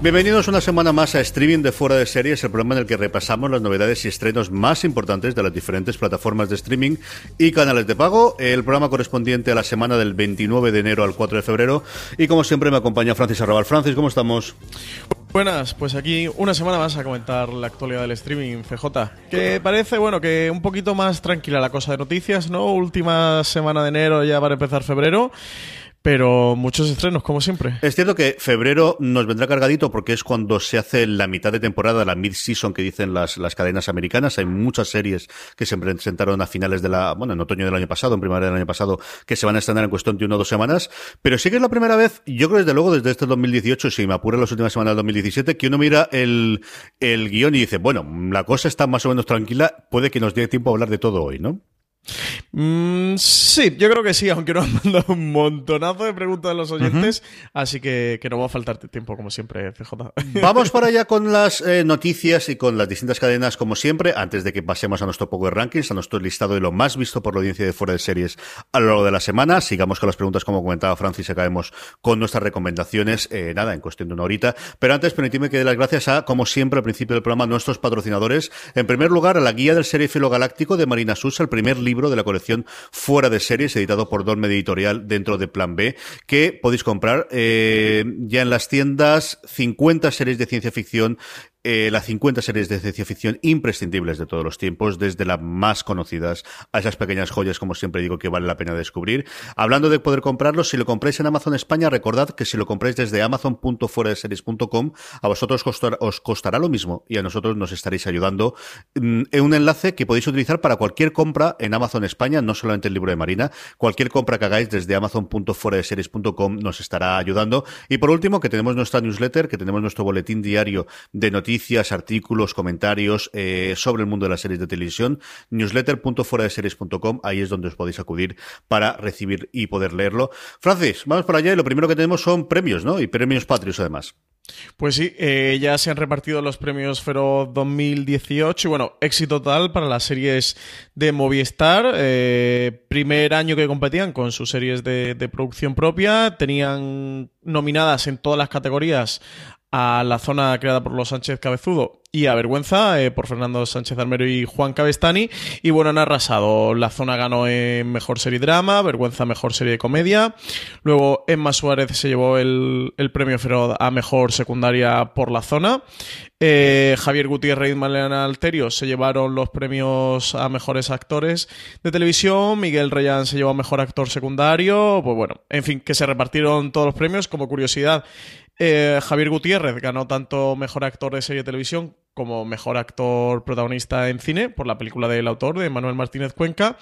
Bienvenidos una semana más a Streaming de Fuera de Series, el programa en el que repasamos las novedades y estrenos más importantes de las diferentes plataformas de streaming y canales de pago. El programa correspondiente a la semana del 29 de enero al 4 de febrero. Y como siempre me acompaña Francis Arrabal. Francis, ¿cómo estamos? Buenas, pues aquí una semana más a comentar la actualidad del streaming CJ. Que parece, bueno, que un poquito más tranquila la cosa de noticias, ¿no? Última semana de enero ya para empezar febrero. Pero muchos estrenos, como siempre. Es cierto que febrero nos vendrá cargadito porque es cuando se hace la mitad de temporada, la mid-season que dicen las, las cadenas americanas. Hay muchas series que se presentaron a finales de la, bueno, en otoño del año pasado, en primavera del año pasado, que se van a estrenar en cuestión de una o dos semanas. Pero sí que es la primera vez, yo creo desde luego desde este 2018, si me apura las últimas semanas del 2017, que uno mira el, el guion y dice, bueno, la cosa está más o menos tranquila, puede que nos dé tiempo a hablar de todo hoy, ¿no? Mm, sí, yo creo que sí, aunque nos han mandado un montonazo de preguntas de los oyentes, así que, que no va a faltar tiempo, como siempre, CJ. Vamos para allá con las eh, noticias y con las distintas cadenas, como siempre, antes de que pasemos a nuestro de rankings, a nuestro listado de lo más visto por la audiencia de fuera de series a lo largo de la semana. Sigamos con las preguntas, como comentaba Francis, y acabemos con nuestras recomendaciones, eh, nada, en cuestión de una horita. Pero antes, permitidme que dé las gracias a, como siempre, al principio del programa, nuestros patrocinadores. En primer lugar, a la guía del Filo galáctico de Marina Susa, el primer libro de la colección Fuera de Series, editado por Dolme Editorial dentro de Plan B, que podéis comprar eh, ya en las tiendas 50 series de ciencia ficción eh, las 50 series de ciencia ficción imprescindibles de todos los tiempos, desde las más conocidas a esas pequeñas joyas, como siempre digo, que vale la pena descubrir. Hablando de poder comprarlos, si lo compráis en Amazon España, recordad que si lo compráis desde amazon.fueradeseries.com, a vosotros os costará lo mismo y a nosotros nos estaréis ayudando mm, en un enlace que podéis utilizar para cualquier compra en Amazon España, no solamente el libro de Marina, cualquier compra que hagáis desde amazon.fueradeseries.com nos estará ayudando. Y por último, que tenemos nuestra newsletter, que tenemos nuestro boletín diario de noticias noticias, artículos, comentarios eh, sobre el mundo de las series de televisión. Newsletter.fueradeseries.com, ahí es donde os podéis acudir para recibir y poder leerlo. Francis, vamos para allá y lo primero que tenemos son premios, ¿no? Y premios patrios además. Pues sí, eh, ya se han repartido los premios Fero 2018 y bueno, éxito total para las series de Movistar. Eh, primer año que competían con sus series de, producción propia, tenían nominadas en todas las categorías a la zona creada por los Sánchez Cabezudo y a Vergüenza eh, por Fernando Sánchez Almero y Juan Cabestani. Y bueno, han arrasado. La zona ganó en Mejor Serie Drama, Vergüenza Mejor Serie de Comedia. Luego Emma Suárez se llevó el, el premio Feroz a Mejor Secundaria por la zona. Eh, Javier Gutiérrez y Malena Alterio se llevaron los premios a mejores actores de televisión. Miguel Reyán se llevó a mejor actor secundario. Pues bueno, en fin, que se repartieron todos los premios. Como curiosidad, eh, Javier Gutiérrez ganó tanto mejor actor de serie de televisión como mejor actor protagonista en cine por la película del autor, de Manuel Martínez Cuenca.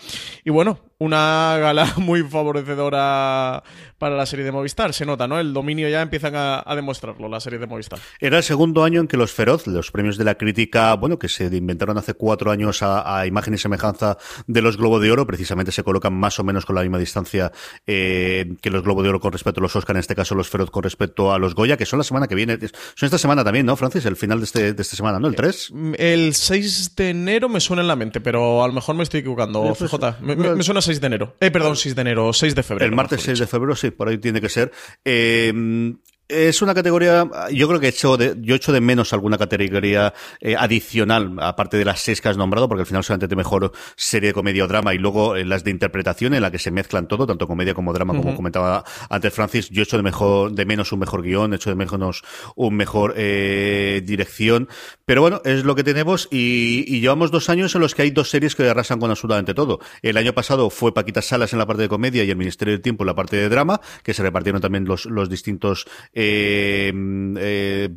Y bueno, una gala muy favorecedora para la serie de Movistar. Se nota, ¿no? El dominio ya empiezan a, demostrarlo, la serie de Movistar. Era el segundo año en que los Feroz, los premios de la crítica, bueno, que se inventaron hace cuatro años a, imagen y semejanza de los Globo de Oro, precisamente se colocan más o menos con la misma distancia eh, que los Globo de Oro con respecto a los Oscar, en este caso los Feroz con respecto a los Goya, que son la semana que viene. Son esta semana también, ¿no, Francis? El final de, este, de esta semana, ¿no? ¿No? ¿El 3? El 6 de enero me suena en la mente, pero a lo mejor me estoy equivocando, CJ. Me, me, me suena 6 de enero. Eh, perdón, 6 de enero, 6 de febrero. El martes 6 de febrero, sí, por ahí tiene que ser. Eh, es una categoría, yo creo que he hecho de, yo echo de menos alguna categoría eh, adicional, aparte de las seis que has nombrado, porque al final solamente te mejor serie de comedia o drama y luego eh, las de interpretación en la que se mezclan todo, tanto comedia como drama, como comentaba antes Francis. Yo echo de mejor, de menos un mejor guion, echo de menos un mejor eh, dirección, pero bueno, es lo que tenemos y, y, llevamos dos años en los que hay dos series que arrasan con absolutamente todo. El año pasado fue Paquita Salas en la parte de comedia y el Ministerio del Tiempo en la parte de drama, que se repartieron también los, los distintos eh, eh,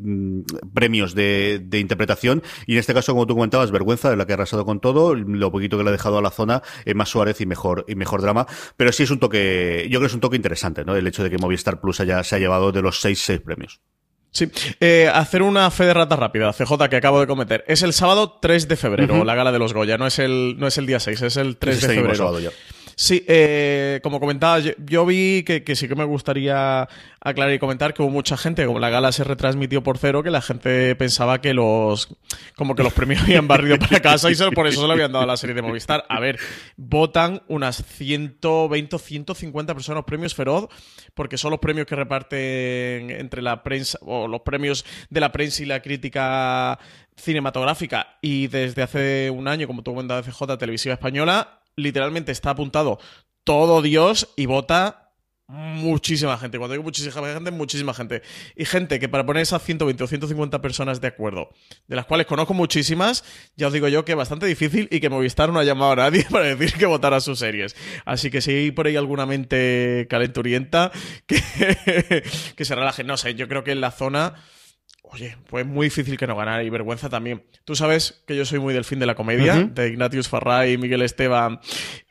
premios de, de, interpretación. Y en este caso, como tú comentabas, vergüenza de la que ha arrasado con todo, lo poquito que le ha dejado a la zona, es más Suárez y mejor, y mejor drama. Pero sí es un toque, yo creo que es un toque interesante, ¿no? El hecho de que Movistar Plus haya, se ha llevado de los seis, seis premios. Sí, eh, hacer una fe de rata rápida, CJ, que acabo de cometer. Es el sábado 3 de febrero, uh -huh. la gala de los Goya, no es el, no es el día 6, es el 3 sí, de febrero. Sí, eh, como comentaba, yo, vi que, sí que me gustaría aclarar y comentar que hubo mucha gente, como la gala se retransmitió por cero, que la gente pensaba que los como que los premios habían barrido para casa y por eso se lo habían dado a la serie de Movistar. A ver, votan unas 120 o 150 personas premios Feroz, porque son los premios que reparten entre la prensa, o los premios de la prensa y la crítica cinematográfica. Y desde hace un año, como tú comentas, CJ Televisiva Española, literalmente está apuntado todo Dios y vota muchísima gente. Cuando digo muchísima gente, muchísima gente. Y gente que para poner esas 120 o 150 personas de acuerdo, de las cuales conozco muchísimas, ya os digo yo que es bastante difícil y que Movistar no ha llamado a nadie para decir que votara sus series. Así que si hay por ahí alguna mente calenturienta, que, que se relaje. No sé, yo creo que en la zona... Oye, pues muy difícil que no ganara y vergüenza también. Tú sabes que yo soy muy del fin de la comedia, uh -huh. de Ignatius Farray, Miguel Esteban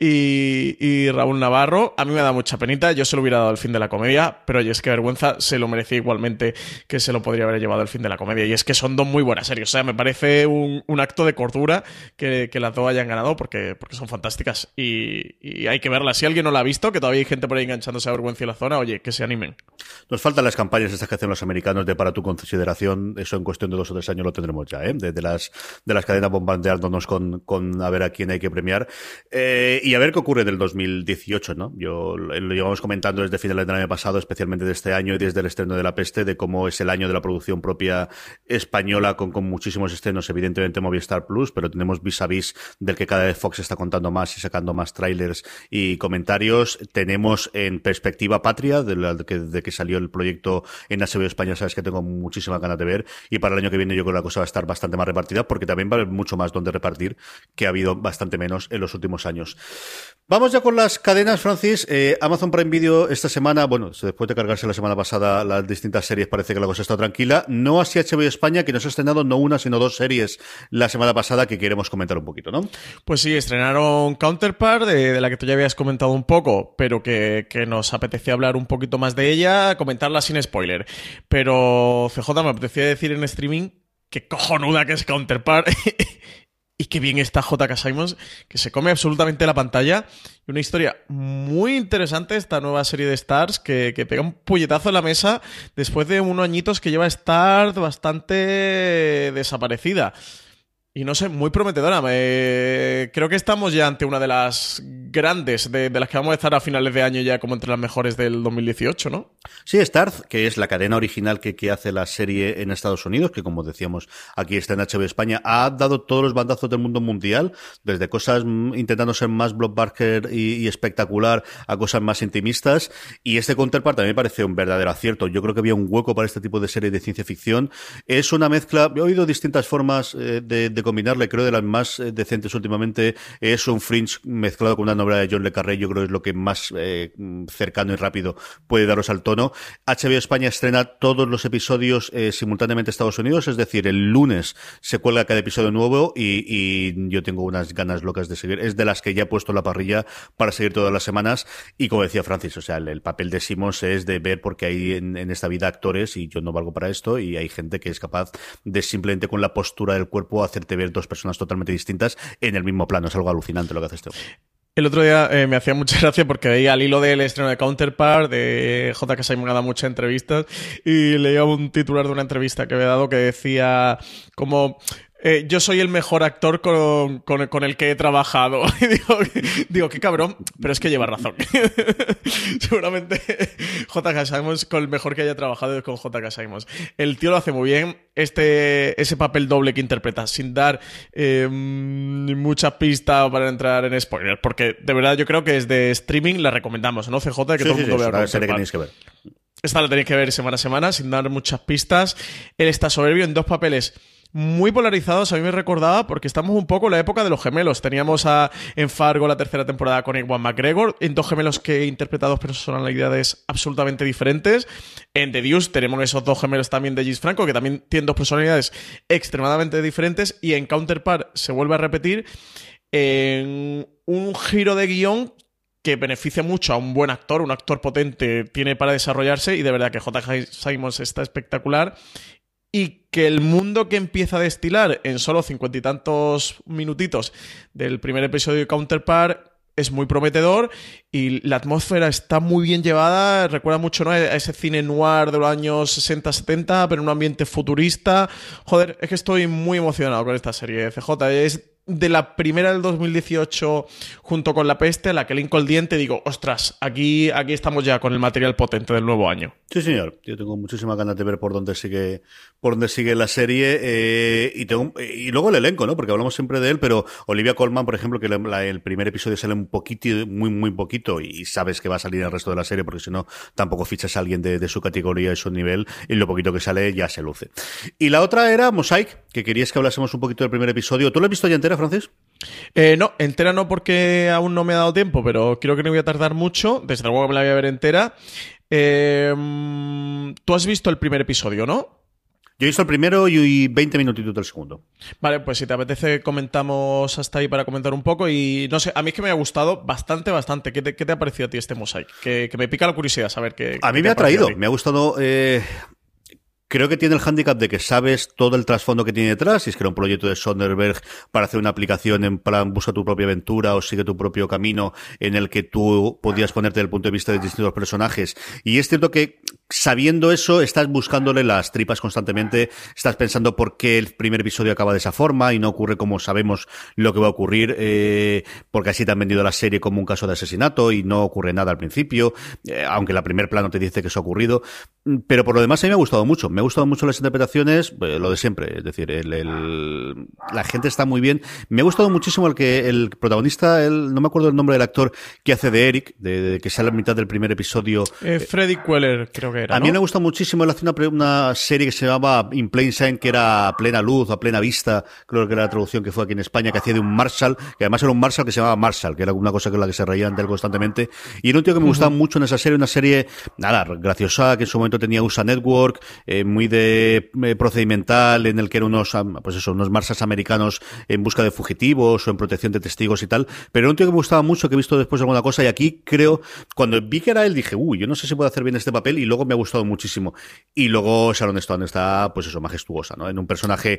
y, y, Raúl Navarro. A mí me da mucha penita, yo se lo hubiera dado el fin de la comedia, pero oye, es que vergüenza se lo merecía igualmente que se lo podría haber llevado el fin de la comedia. Y es que son dos muy buenas series. O sea, me parece un, un acto de cordura que, que, las dos hayan ganado porque, porque son fantásticas y, y, hay que verlas. Si alguien no la ha visto, que todavía hay gente por ahí enganchándose a vergüenza en la zona, oye, que se animen. Nos faltan las campañas estas que hacen los americanos de para tu consideración eso en cuestión de dos o tres años lo tendremos ya, ¿eh? de, las, de las cadenas bombardeándonos con, con a ver a quién hay que premiar. Eh, y a ver qué ocurre del 2018, ¿no? Yo lo llevamos comentando desde finales del año pasado, especialmente de este año y desde el estreno de La Peste, de cómo es el año de la producción propia española con, con muchísimos estrenos, evidentemente Movistar Plus, pero tenemos vis a vis del que cada vez Fox está contando más y sacando más trailers y comentarios. Tenemos en perspectiva patria, de, la, que, de que salió el proyecto en HBO España, sabes que tengo muchísimas ganas ver. Y para el año que viene yo creo que la cosa va a estar bastante más repartida porque también va a haber mucho más donde repartir que ha habido bastante menos en los últimos años. Vamos ya con las cadenas, Francis. Eh, Amazon Prime Video esta semana, bueno, después de cargarse la semana pasada las distintas series, parece que la cosa está tranquila. No así HBO España, que nos ha estrenado no una, sino dos series la semana pasada que queremos comentar un poquito, ¿no? Pues sí, estrenaron Counterpart, de, la que tú ya habías comentado un poco, pero que, que nos apetecía hablar un poquito más de ella, comentarla sin spoiler. Pero CJ me apetecía decir en streaming que cojonuda que es Counterpart y qué bien está J.K. Simons, que se come absolutamente la pantalla. Y una historia muy interesante, esta nueva serie de Stars, que, que pega un puñetazo en la mesa después de unos añitos que lleva Stars bastante desaparecida. Y no sé, muy prometedora. Me... Creo que estamos ya ante una de las grandes, de, las que vamos a estar a finales de año ya como entre las mejores del 2018, ¿no? Sí, Starz, que es la cadena original que, hace la serie en Estados Unidos, que como decíamos aquí está en HBO España, ha dado todos los bandazos del mundo mundial, desde cosas intentando ser más blockbuster y, y espectacular a cosas más intimistas. Y este Counterpart también me parece un verdadero acierto. Yo creo que había un hueco para este tipo de serie de ciencia ficción. Es una mezcla, he oído distintas formas eh, de, de combinarle, creo de las más eh, decentes últimamente, es un Fringe mezclado con una novela de John Le Carré, yo creo que es lo que más eh, cercano y rápido puede daros al tono. HBO España estrena todos los episodios eh, simultáneamente en Estados Unidos, es decir, el lunes se cuelga cada episodio nuevo y, yo tengo unas ganas locas de seguir. Es de las que ya he puesto la parrilla para seguir todas las semanas y como decía Francis, o sea, el, el papel de Simons es de ver porque hay en, en esta vida actores y yo no valgo para esto y hay gente que es capaz de simplemente con la postura del cuerpo hacerte ver dos personas totalmente distintas en el mismo plano. Es algo alucinante lo que hace este. El otro día eh, me hacía mucha gracia porque veía al hilo del estreno de Counterpart, de J.K. Simon ha dado muchas entrevistas, y leía un titular de una entrevista que había dado que decía como eh, yo soy el mejor actor con, con, el que he trabajado. digo, digo, qué cabrón, pero es que lleva razón. Seguramente JK Simons con el mejor que haya trabajado es con JK Simons. El tío lo hace muy bien. Este, ese papel doble que interpreta, sin dar eh, mucha pista para entrar en spoilers, porque de verdad yo creo que desde streaming la recomendamos, ¿no? CJ, que todo el mundo vea. que ver. Esta la tenéis que ver semana a semana, sin dar muchas pistas. Él está soberbio en dos papeles muy polarizados. A mí me recordaba porque estamos un poco en la época de los gemelos. Teníamos a, en Fargo la tercera temporada con Iwan McGregor, en dos gemelos que interpreta dos personalidades absolutamente diferentes. En The Deuce tenemos esos dos gemelos también de Gis Franco, que también tienen dos personalidades extremadamente diferentes. Y en Counterpart se vuelve a repetir en un giro de guion que beneficia mucho a un buen actor, un actor potente tiene para desarrollarse y de verdad que J. Simons está espectacular y que el mundo que empieza a destilar en solo cincuenta y tantos minutitos del primer episodio de Counterpart es muy prometedor y la atmósfera está muy bien llevada, recuerda mucho ¿no? a ese cine noir de los años 60-70, pero en un ambiente futurista. Joder, es que estoy muy emocionado con esta serie. CJ es de la primera del 2018 junto con La Peste, la que le el diente, digo, ostras, aquí, aquí estamos ya con el material potente del nuevo año. Sí, señor. Yo tengo muchísimas ganas de ver por dónde sigue, por dónde sigue la serie. Eh, y, luego el elenco, ¿no? Porque hablamos siempre de él, pero Olivia Colman, por ejemplo, que el primer episodio sale un poquito, muy, muy poquito, y sabes que va a salir el resto de la serie, porque si no, tampoco fichas a alguien de, su categoría y su nivel, y lo poquito que sale ya se luce. Y la otra era Mosaic, que querías que hablásemos un poquito del primer episodio. ¿Tú lo has visto ya entera, Francis? Eh, no, entera no porque aún no me ha dado tiempo, pero creo que no voy a tardar mucho. Desde luego me la voy a ver entera. Eh, Tú has visto el primer episodio, ¿no? Yo he visto el primero y 20 minutitos del segundo. Vale, pues si te apetece comentamos hasta ahí para comentar un poco y no sé, a mí es que me ha gustado bastante, bastante. ¿Qué te, ha parecido a ti este mosaic? Que, me pica la curiosidad saber qué... A mí me ha traído, me ha gustado... Eh, Creo que tiene el hándicap de que sabes todo el trasfondo que tiene detrás, si es que era un proyecto de Sonderberg para hacer una aplicación en plan busca tu propia aventura o sigue tu propio camino en el que tú podías ponerte desde el punto de vista de distintos personajes. Y es cierto que sabiendo eso, estás buscándole las tripas constantemente, estás pensando por qué el primer episodio acaba de esa forma y no ocurre como sabemos lo que va a ocurrir, eh, porque así te han vendido la serie como un caso de asesinato y no ocurre nada al principio, eh, aunque la primer plano te dice que eso ha ocurrido. Pero por lo demás a mí me ha gustado mucho me ha gustado mucho las interpretaciones, eh, lo de siempre, es decir, el, la gente está muy bien. Me ha gustado muchísimo el que el protagonista, el, no me acuerdo el nombre del actor que hace de Eric, de, que sale a la mitad del primer episodio. Eh, Freddy Queller, creo que era. A mí me ha gustado muchísimo, él hace una, una serie que se llamaba In Plain Sight, que era a plena luz, a plena vista, creo que era la traducción que fue aquí en España, que hacía de un Marshall, que además era un Marshall que se llamaba Marshall, que era una cosa con la que se reían de él constantemente. Y era un tío que me gustaba mucho en esa serie, una serie, nada, graciosa, que en su momento tenía USA Network, eh, muy de eh, procedimental en el que eran unos, pues eso, unos marsas americanos en busca de fugitivos o en protección de testigos y tal. Pero era un tío que me gustaba mucho, que he visto después alguna cosa y aquí creo, cuando vi que era él dije, uy, yo no sé si puedo hacer bien este papel y luego me ha gustado muchísimo. Y luego Sharon Stone está, pues eso, majestuosa, ¿no? En un personaje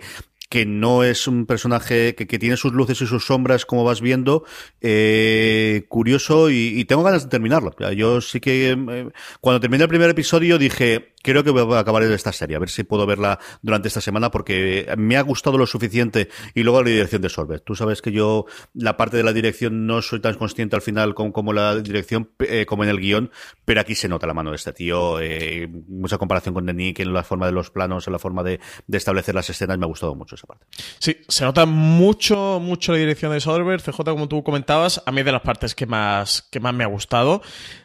que no es un personaje que, que tiene sus luces y sus sombras, como vas viendo, eh, curioso y, tengo ganas de terminarlo. Yo sí que eh, cuando terminé el primer episodio dije, creo que voy a acabar esta serie, a ver si puedo verla durante esta semana porque me ha gustado lo suficiente y luego la dirección de Solver. Tú sabes que yo la parte de la dirección no soy tan consciente al final como, la dirección, eh, como en el guion, pero aquí se nota la mano de este tío, eh, mucha comparación con Denis, en la forma de los planos, en la forma de, establecer las escenas, me ha gustado mucho Sí, se nota mucho, mucho la dirección de Solver, CJ, como tú comentabas, a mí de las partes que más, que más me ha gustado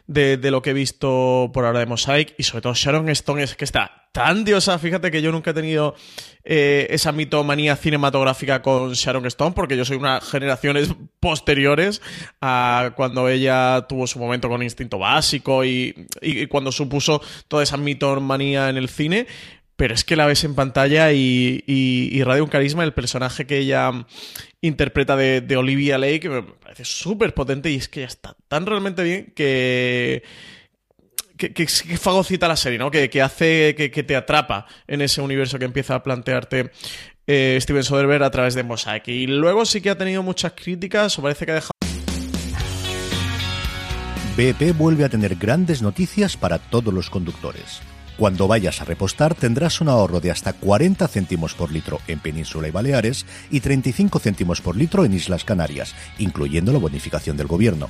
de, lo que he visto por ahora de Mosaic y sobre todo Sharon Stone es que está tan diosa. Fíjate que yo nunca he tenido eh, esa mitomanía cinematográfica con Sharon Stone, porque yo soy unas generaciones posteriores a cuando ella tuvo su momento con Instinto Básico y, cuando supuso toda esa mitomanía en el cine. Pero es que la ves en pantalla y, radio un carisma. El personaje que ella interpreta de, Olivia Lake me parece súper potente y es que ya está tan realmente bien que que, que, fagocita la serie, ¿no? Que, que hace que, te atrapa en ese universo que empieza a plantearte eh, Steven Soderbergh a través de Mosaic. Y luego sí que ha tenido muchas críticas, o parece que ha dejado... BP vuelve a tener grandes noticias para todos los conductores. Cuando vayas a repostar tendrás un ahorro de hasta 40 céntimos por litro en Península y Baleares y 35 céntimos por litro en Islas Canarias, incluyendo la bonificación del gobierno.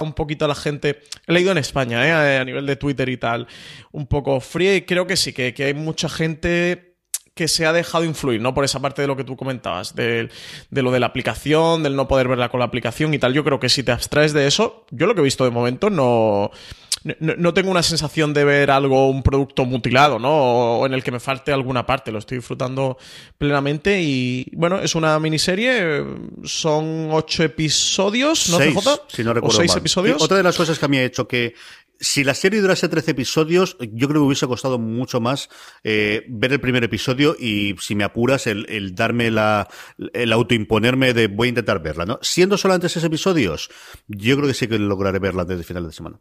Un poquito a la gente. He leído en España, ¿eh? a nivel de Twitter y tal, un poco fría y creo que sí, que, que hay mucha gente que se ha dejado influir, ¿no? Por esa parte de lo que tú comentabas, de, de, lo de la aplicación, del no poder verla con la aplicación y tal. Yo creo que si te abstraes de eso, yo lo que he visto de momento no, no, no tengo una sensación de ver algo, un producto mutilado, ¿no? O, en el que me falte alguna parte. Lo estoy disfrutando plenamente y, bueno, es una miniserie. Son ocho episodios, ¿no, seis, CJ? Si no recuerdo ¿O seis mal. episodios? Y otra de las cosas que a mí ha hecho que si la serie durase 13 episodios, yo creo que hubiese costado mucho más eh, ver el primer episodio y, si me apuras, el, el, darme la, el autoimponerme de voy a intentar verla, ¿no? Siendo solamente seis episodios, yo creo que sí que lograré verla desde el final de semana.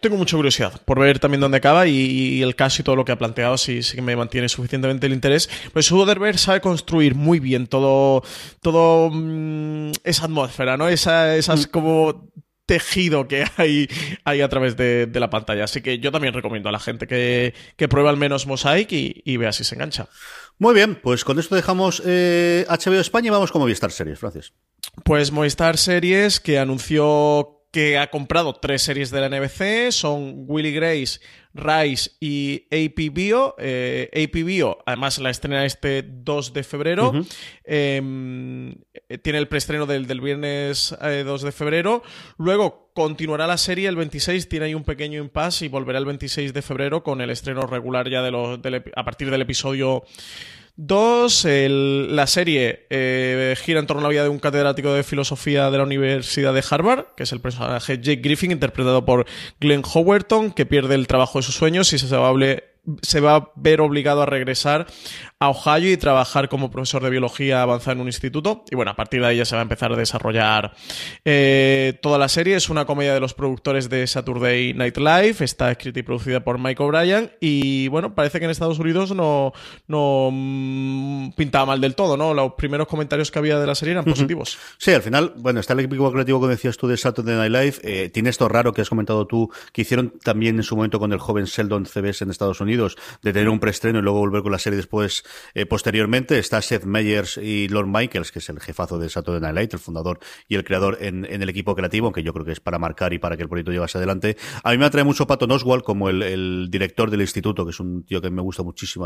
Tengo mucha curiosidad por ver también dónde acaba y, y el caso y todo lo que ha planteado, si sí, sí, que me mantiene suficientemente el interés. Pues Soderbergh sabe construir muy bien todo, todo mmm, esa atmósfera, ¿no? Esa, esas como tejido que hay, hay a través de, de, la pantalla. Así que yo también recomiendo a la gente que, que pruebe al menos Mosaic y, y, vea si se engancha. Muy bien, pues con esto dejamos eh, HBO España y vamos con Movistar Series, Francis. Pues Movistar Series que anunció que ha comprado tres series de la NBC, son Willy Grace, Rice y AP Bio. Eh, AP Bio, además la estrena este 2 de febrero. Uh -huh. eh, tiene el preestreno del, del viernes eh, 2 de febrero. Luego continuará la serie el 26, tiene ahí un pequeño impasse y volverá el 26 de febrero con el estreno regular ya de los, del, a partir del episodio Dos, la serie eh, gira en torno a la vida de un catedrático de filosofía de la Universidad de Harvard, que es el personaje Jake Griffin, interpretado por Glenn Howerton, que pierde el trabajo de sus sueños y se va a, se va a ver obligado a regresar a Ohio y trabajar como profesor de biología avanzada en un instituto. Y bueno, a partir de ahí ya se va a empezar a desarrollar eh, toda la serie. Es una comedia de los productores de Saturday Night Live. Está escrita y producida por Mike O'Brien. Y bueno, parece que en Estados Unidos no, no mmm, pintaba mal del todo, ¿no? Los primeros comentarios que había de la serie eran positivos. Sí, al final, bueno, está el equipo creativo que decías tú de Saturday Night Live. Eh, tiene esto raro que has comentado tú, que hicieron también en su momento con el joven Sheldon CBS en Estados Unidos, de tener un preestreno y luego volver con la serie después eh, posteriormente está Seth Meyers y Lord Michaels, que es el jefazo de Saturday Night Live, el fundador y el creador en, en, el equipo creativo, aunque yo creo que es para marcar y para que el proyecto llegase adelante. A mí me atrae mucho Patton Oswald como el, el director del instituto, que es un tío que me gusta muchísimo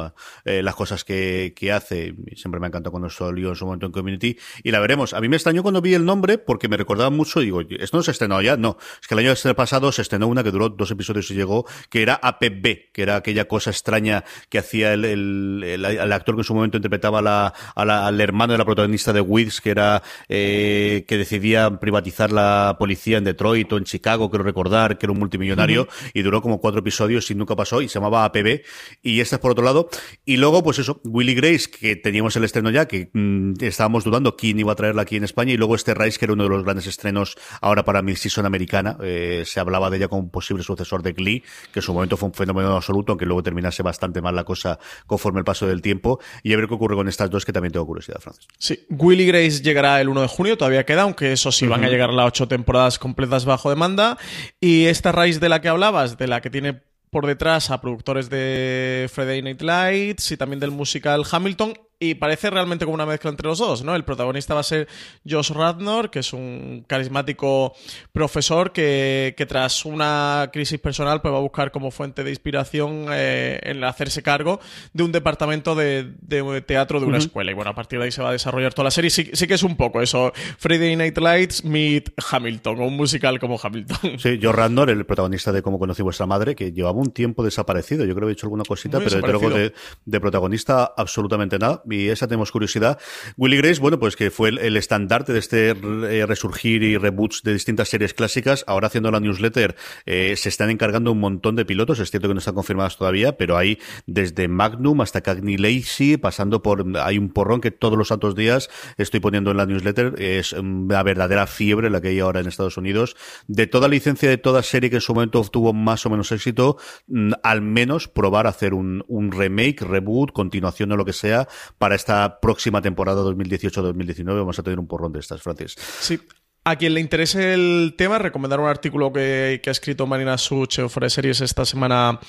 eh, las cosas que, que hace. Y siempre me ha encantado cuando salió en su momento en Community. Y la veremos. A mí me extrañó cuando vi el nombre porque me recordaba mucho. Digo, ¿esto no se estrenó ya? No. Es que el año pasado se estrenó una que duró dos episodios y llegó, que era APB, que era aquella cosa extraña que hacía el actor que en su momento interpretaba la, a la, al hermano de la protagonista de Wiz, que era eh, que decidía privatizar la policía en Detroit o en Chicago, quiero recordar, que era un multimillonario, uh -huh. y duró como cuatro episodios y nunca pasó, y se llamaba APB, y esta es por otro lado. Y luego, pues eso, Willy Grace, que teníamos el estreno ya, que mmm, estábamos dudando quién iba a traerla aquí en España, y luego este Rice, que era uno de los grandes estrenos ahora para mi season americana, eh, se hablaba de ella como un posible sucesor de Glee, que en su momento fue un fenómeno absoluto, aunque luego terminase bastante mal la cosa conforme el paso del tiempo, y a ver qué ocurre con estas dos que también tengo curiosidad, Francis. Sí, Willy Grace llegará el 1 de junio, todavía queda, aunque eso sí, uh -huh. van a llegar las ocho temporadas completas bajo demanda. Y esta raíz de la que hablabas, de la que tiene por detrás a productores de Friday Night Lights y también del musical Hamilton, y parece realmente como una mezcla entre los dos, ¿no? El protagonista va a ser Josh Radnor, que es un carismático profesor que, tras una crisis personal pues va a buscar como fuente de inspiración eh, en hacerse cargo de un departamento de, teatro de una escuela. Y bueno, a partir de ahí se va a desarrollar toda la serie. Sí, sí que es un poco eso, Friday Night Lights meet Hamilton, o un musical como Hamilton. Sí, Josh Radnor, el protagonista de Cómo conocí vuestra madre, que llevaba un tiempo desaparecido. Yo creo que he hecho alguna cosita, pero luego de, de protagonista absolutamente nada y esa tenemos curiosidad. Willy Grace, bueno, pues que fue el, estandarte de este eh, resurgir y reboots de distintas series clásicas. Ahora haciendo la newsletter eh, se están encargando un montón de pilotos. Es cierto que no están confirmados todavía, pero hay desde Magnum hasta Cagney Lacey, pasando por. Hay un porrón que todos los santos días estoy poniendo en la newsletter. Es una verdadera fiebre la que hay ahora en Estados Unidos. De toda licencia, de toda serie que en su momento obtuvo más o menos éxito, mm, al menos probar hacer un, un remake, reboot, continuación o lo que sea para esta próxima temporada 2018-2019 vamos a tener un porrón de estas, Francis. Sí, a quien le interese el tema, recomendar un artículo que, ha escrito Marina Such fuera de series esta semana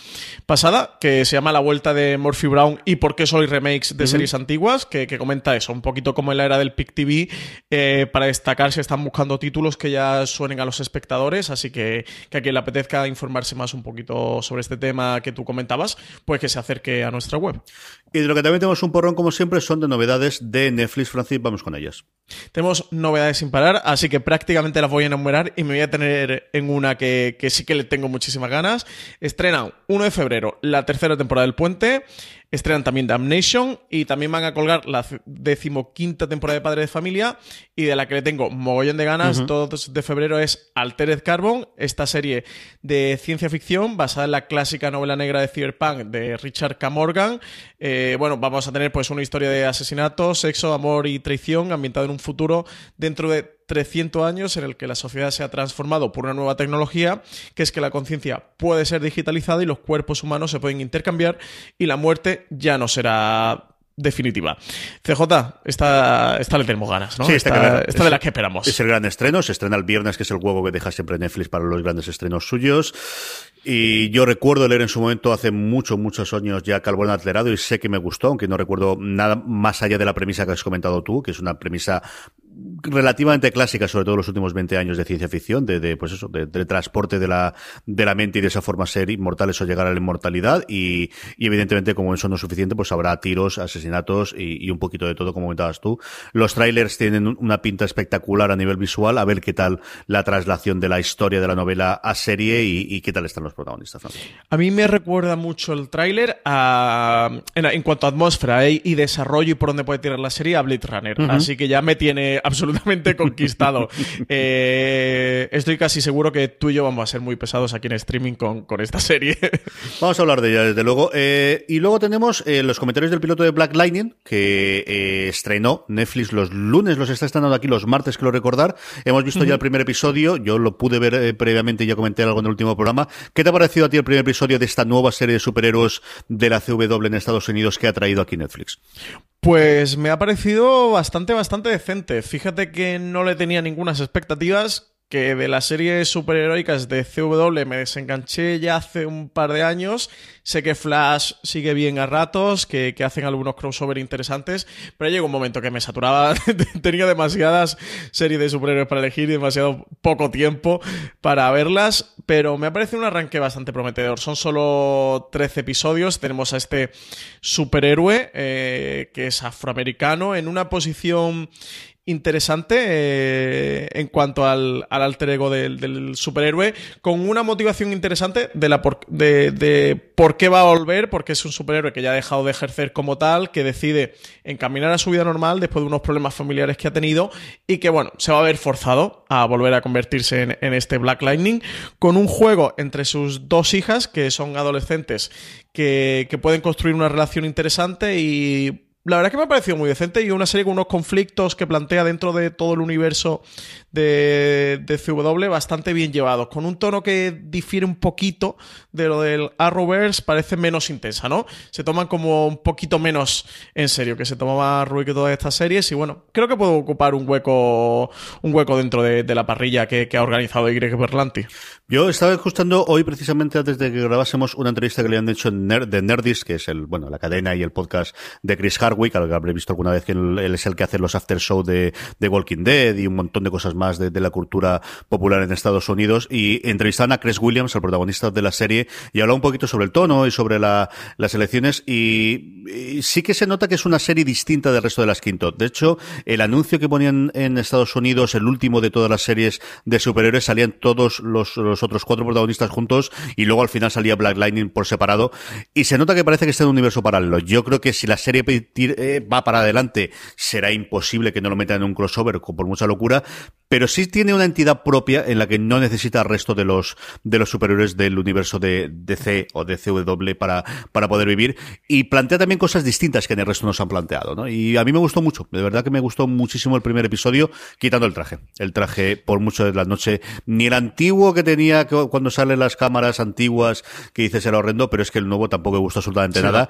pasada, que se llama La vuelta de Murphy Brown y por qué solo hay remakes de series antiguas, que, comenta eso, un poquito como en la era del PIC TV, eh, para destacar si están buscando títulos que ya suenen a los espectadores, así que, que a quien le apetezca informarse más un poquito sobre este tema que tú comentabas, pues que se acerque a nuestra web. Y de lo que también tenemos un porrón, como siempre, son de novedades de Netflix, Francis, vamos con ellas. Tenemos novedades sin parar, así que prácticamente las voy a enumerar y me voy a tener en una que, sí que le tengo muchísimas ganas. Estrena 1 de febrero la tercera temporada del Puente. Estrenan también Damnation y también van a colgar la decimoquinta temporada de Padre de Familia y de la que le tengo mogollón de ganas, todos de febrero, es Altered Carbon, esta serie de ciencia ficción basada en la clásica novela negra de Cyberpunk de Richard K. Morgan. Eh, bueno, vamos a tener pues una historia de asesinato, sexo, amor y traición ambientada en un futuro dentro de 300 años en el que la sociedad se ha transformado por una nueva tecnología, que es que la conciencia puede ser digitalizada y los cuerpos humanos se pueden intercambiar y la muerte ya no será definitiva. CJ, esta, esta le tenemos ganas, ¿no? Sí, esta, esta, de la que esperamos. Es el gran estreno, se estrena el viernes, que es el huevo que deja siempre Netflix para los grandes estrenos suyos. Y yo recuerdo leer en su momento, hace muchos, muchos años ya Calvo Acelerado y sé que me gustó, aunque no recuerdo nada más allá de la premisa que has comentado tú, que es una premisa relativamente clásica, sobre todo los últimos 20 años de ciencia ficción, de, de pues eso, de, transporte de la, de la mente y de esa forma ser inmortales o llegar a la inmortalidad. Y, y evidentemente, como eso no es suficiente, pues habrá tiros, asesinatos y, y, un poquito de todo, como comentabas tú. Los trailers tienen una pinta espectacular a nivel visual, a ver qué tal la traslación de la historia de la novela a serie y, y qué tal están los protagonistas. A mí me recuerda mucho el tráiler en, en, cuanto a atmósfera eh, y desarrollo y por dónde puede tirar la serie a Blade Runner. Así que ya me tiene absolutamente conquistado. Eh, estoy casi seguro que tú y yo vamos a ser muy pesados aquí en streaming con, con esta serie. Vamos a hablar de ella, desde luego. Eh, y luego tenemos eh, los comentarios del piloto de Black Lightning, que estrenó Netflix los lunes, los está estrenando aquí los martes, quiero recordar. Hemos visto ya el primer episodio, yo lo pude ver previamente y ya comenté algo en el último programa. ¿Qué te ha parecido a ti el primer episodio de esta nueva serie de superhéroes de la CW en Estados Unidos que ha traído aquí Netflix? Pues me ha parecido bastante, bastante decente. Fíjate que no le tenía ninguna expectativas que de las series superheroicas de CW me desenganché ya hace un par de años. Sé que Flash sigue bien a ratos, que, hacen algunos crossover interesantes, pero llegó un momento que me saturaba. Tenía demasiadas series de superhéroes para elegir y demasiado poco tiempo para verlas, pero me ha parecido un arranque bastante prometedor. Son solo 13 episodios. Tenemos a este superhéroe eh, que es afroamericano en una posición interesante eh, en cuanto al, alter ego del, superhéroe, con una motivación interesante de, la por, de, por qué va a volver, porque es un superhéroe que ya ha dejado de ejercer como tal, que decide encaminar a su vida normal después de unos problemas familiares que ha tenido y que, bueno, se va a ver forzado a volver a convertirse en, en este Black Lightning, con un juego entre sus dos hijas, que son adolescentes, que, que pueden construir una relación interesante y la verdad es que me ha parecido muy decente y una serie con unos conflictos que plantea dentro de todo el universo de, de CW bastante bien llevados, con un tono que difiere un poquito de lo del Arrowverse, parece menos intensa, ¿no? Se toman como un poquito menos en serio, que se tomaba Rubik que todas estas series y bueno, creo que puedo ocupar un hueco un hueco dentro de, la parrilla que, ha organizado Y Berlanti. Yo estaba escuchando hoy precisamente antes de que grabásemos una entrevista que le han hecho de Nerdist, que es el, bueno, la cadena y el podcast de Chris Hardwick, al que habré visto alguna vez que él, es el que hace los after show de, de Walking Dead y un montón de cosas más de, la cultura popular en Estados Unidos. Y entrevistaban a Chris Williams, el protagonista de la serie, y hablaba un poquito sobre el tono y sobre la, las elecciones. Y, sí que se nota que es una serie distinta del resto de las Quinto. De hecho, el anuncio que ponían en Estados Unidos, el último de todas las series de superhéroes, salían todos los, los otros cuatro protagonistas juntos y luego al final salía Black Lightning por separado. Y se nota que parece que está en un universo paralelo. Yo creo que si la serie eh, va para adelante, será imposible que no lo metan en un crossover por mucha locura, pero sí tiene una entidad propia en la que no necesita el resto de los de los superhéroes del universo de DC o de CW para, para poder vivir y plantea también cosas distintas que en el resto nos han planteado, ¿no? Y a mí me gustó mucho, de verdad que me gustó muchísimo el primer episodio, quitando el traje. El traje por mucho de la noche, ni el antiguo que tenía cuando salen las cámaras antiguas que dices era horrendo, pero es que el nuevo tampoco me gustó absolutamente nada.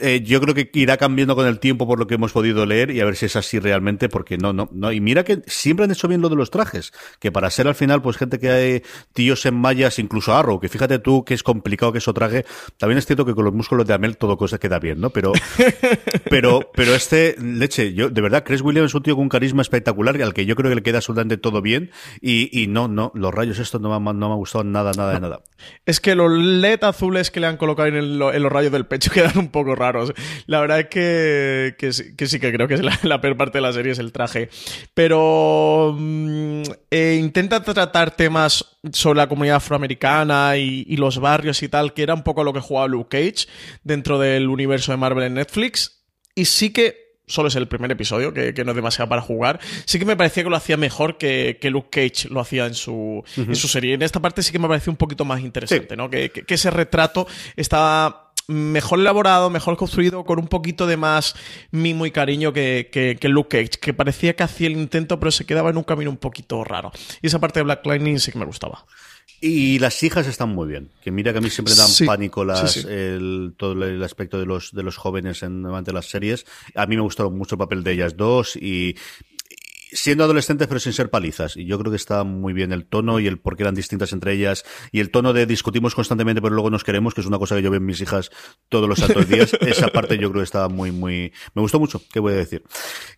Eh, yo creo que irá cambiando con el tiempo por lo que hemos podido leer y a ver si es así realmente, porque no, no, no. Y mira que siempre han hecho bien lo de los trajes, que para ser al final, pues gente que hay tíos en mallas, incluso Arrow, que fíjate tú que es complicado que eso traje. También es cierto que con los músculos de Amel todo cosa queda bien, ¿no? Pero, pero, pero este, leche, yo, de verdad, Chris Williams es un tío con un carisma espectacular al que yo creo que le queda absolutamente todo bien y, y no, no, los rayos esto no me, no me ha gustado nada, nada de nada. Es que los LED azules que le han colocado en, los rayos del pecho quedan un poco raros. La verdad es que, que, sí que creo que es la, peor parte de la serie es el traje. Pero mm, eh, intenta tratar temas sobre la comunidad afroamericana y, y, los barrios y tal, que era un poco lo que jugaba Luke Cage dentro del universo de Marvel en Netflix. Y sí que solo es el primer episodio, que, no es demasiado para jugar. Sí que me parecía que lo hacía mejor que, Luke Cage lo hacía en su, en su serie. En esta parte sí que me pareció un poquito más interesante, ¿no? Que, que, ese retrato estaba mejor elaborado, mejor construido, con un poquito de más mimo y cariño que, que, Luke Cage, que parecía que hacía el intento, pero se quedaba en un camino un poquito raro. Y esa parte de Black Lightning sí que me gustaba. Y las hijas están muy bien. Que mira que a mí siempre dan pánico las, El, todo el aspecto de los, de los jóvenes en, durante las series. A mí me gustó mucho el papel de ellas dos y siendo adolescentes pero sin ser palizas. Y yo creo que está muy bien el tono y el por qué eran distintas entre ellas y el tono de discutimos constantemente pero luego nos queremos, que es una cosa que yo veo en mis hijas todos los santos días. Esa parte yo creo que estaba muy, muy... Me gustó mucho, ¿qué voy a decir?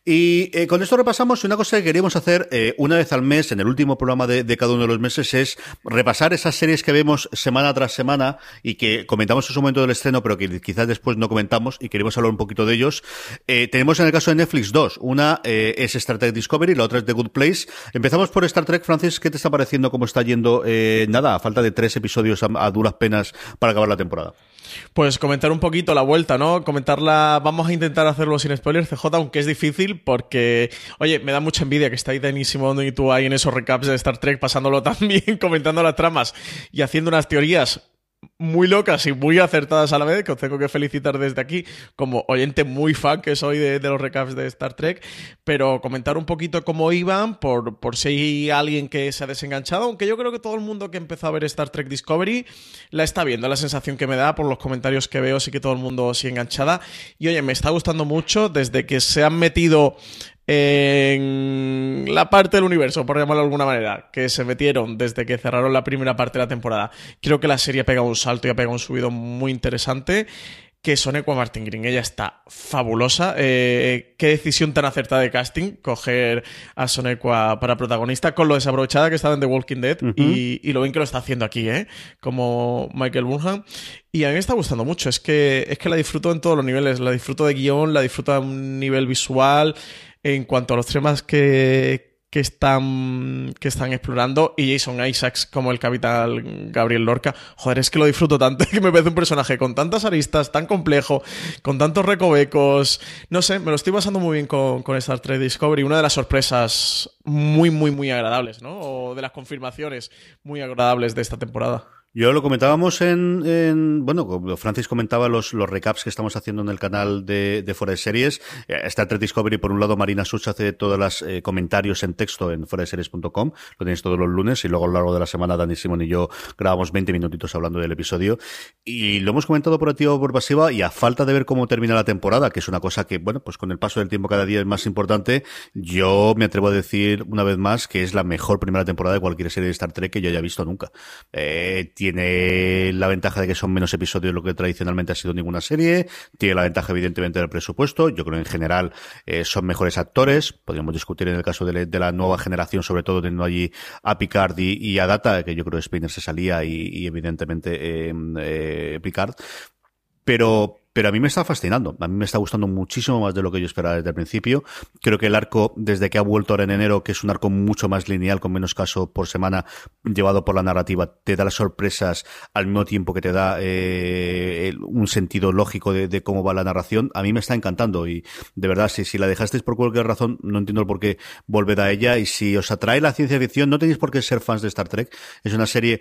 Y eh, con esto repasamos una cosa que queríamos hacer eh, una vez al mes, en el último programa de, de, cada uno de los meses, es repasar esas series que vemos semana tras semana y que comentamos en su momento del estreno, pero que quizás después no comentamos y queremos hablar un poquito de ellos. Eh, tenemos en el caso de Netflix dos. Una es Star Trek Y la otra es The Good Place. Empezamos por Star Trek, Francis, ¿qué te está pareciendo? ¿Cómo está yendo? Eh, nada, a falta de tres episodios a, duras penas para acabar la temporada. Pues comentar un poquito la vuelta, ¿no? Comentarla, vamos a intentar hacerlo sin spoilers, CJ, aunque es difícil porque, oye, me da mucha envidia que estáis Denis Simón y tú ahí en esos recaps de Star Trek pasándolo tan bien, comentando las tramas y haciendo unas teorías muy locas y muy acertadas a la vez, que os tengo que felicitar desde aquí, como oyente muy fan que soy de, los recaps de Star Trek, pero comentar un poquito cómo iban, por, por si hay alguien que se ha desenganchado, aunque yo creo que todo el mundo que empezó a ver Star Trek Discovery la está viendo, la sensación que me da por los comentarios que veo, sí que todo el mundo sigue enganchada. Y oye, me está gustando mucho desde que se han metido en la parte del universo, por llamarlo de alguna manera, que se metieron desde que cerraron la primera parte de la temporada. Creo que la serie ha pegado un salto y ha pegado un subido muy interesante. Que Sonequa Martin Green, ella está fabulosa. Eh, qué decisión tan acertada de casting, coger a Sonequa para protagonista, con lo desaprovechada que estaba en The Walking Dead y, lo bien que lo está haciendo aquí, ¿eh? Como Michael Burnham. Y a mí me está gustando mucho, es que, es que la disfruto en todos los niveles. La disfruto de guion, la disfruto a un nivel visual en cuanto a los temas que, que están, que están explorando y Jason Isaacs como el capitán Gabriel Lorca. Joder, es que lo disfruto tanto, que me parece un personaje con tantas aristas, tan complejo, con tantos recovecos. No sé, me lo estoy pasando muy bien con, con Star Trek Discovery. Una de las sorpresas muy, muy, muy agradables, ¿no? O de las confirmaciones muy agradables de esta temporada. Yo lo comentábamos en, en, bueno, Francis comentaba los, los recaps que estamos haciendo en el canal de, de Fuera de Series. Eh, Star Trek Discovery, por un lado, Marina Such hace todos los eh, comentarios en texto en series.com, lo tenéis todos los lunes, y luego a lo largo de la semana Dani Simón y yo grabamos 20 minutitos hablando del episodio. Y lo hemos comentado por activa o por pasiva, y a falta de ver cómo termina la temporada, que es una cosa que, bueno, pues con el paso del tiempo cada día es más importante, yo me atrevo a decir una vez más que es la mejor primera temporada de cualquier serie de Star Trek que yo haya visto nunca. Eh, tiene la ventaja de que son menos episodios de lo que tradicionalmente ha sido ninguna serie, tiene la ventaja evidentemente del presupuesto, yo creo en general eh, son mejores actores, podríamos discutir en el caso de, la nueva generación, sobre todo teniendo allí a Picard y, a Data, que yo creo que Spinner se salía y, evidentemente eh, Picard, pero pero a mí me está fascinando. A mí me está gustando muchísimo más de lo que yo esperaba desde el principio. Creo que el arco, desde que ha vuelto ahora en enero, que es un arco mucho más lineal, con menos caso por semana, llevado por la narrativa, te da las sorpresas al mismo tiempo que te da eh, un sentido lógico de, cómo va la narración. A mí me está encantando y de verdad, si, si la dejasteis por cualquier razón, no entiendo por qué volver a ella. Y si os atrae la ciencia ficción, no tenéis por qué ser fans de Star Trek. Es una serie.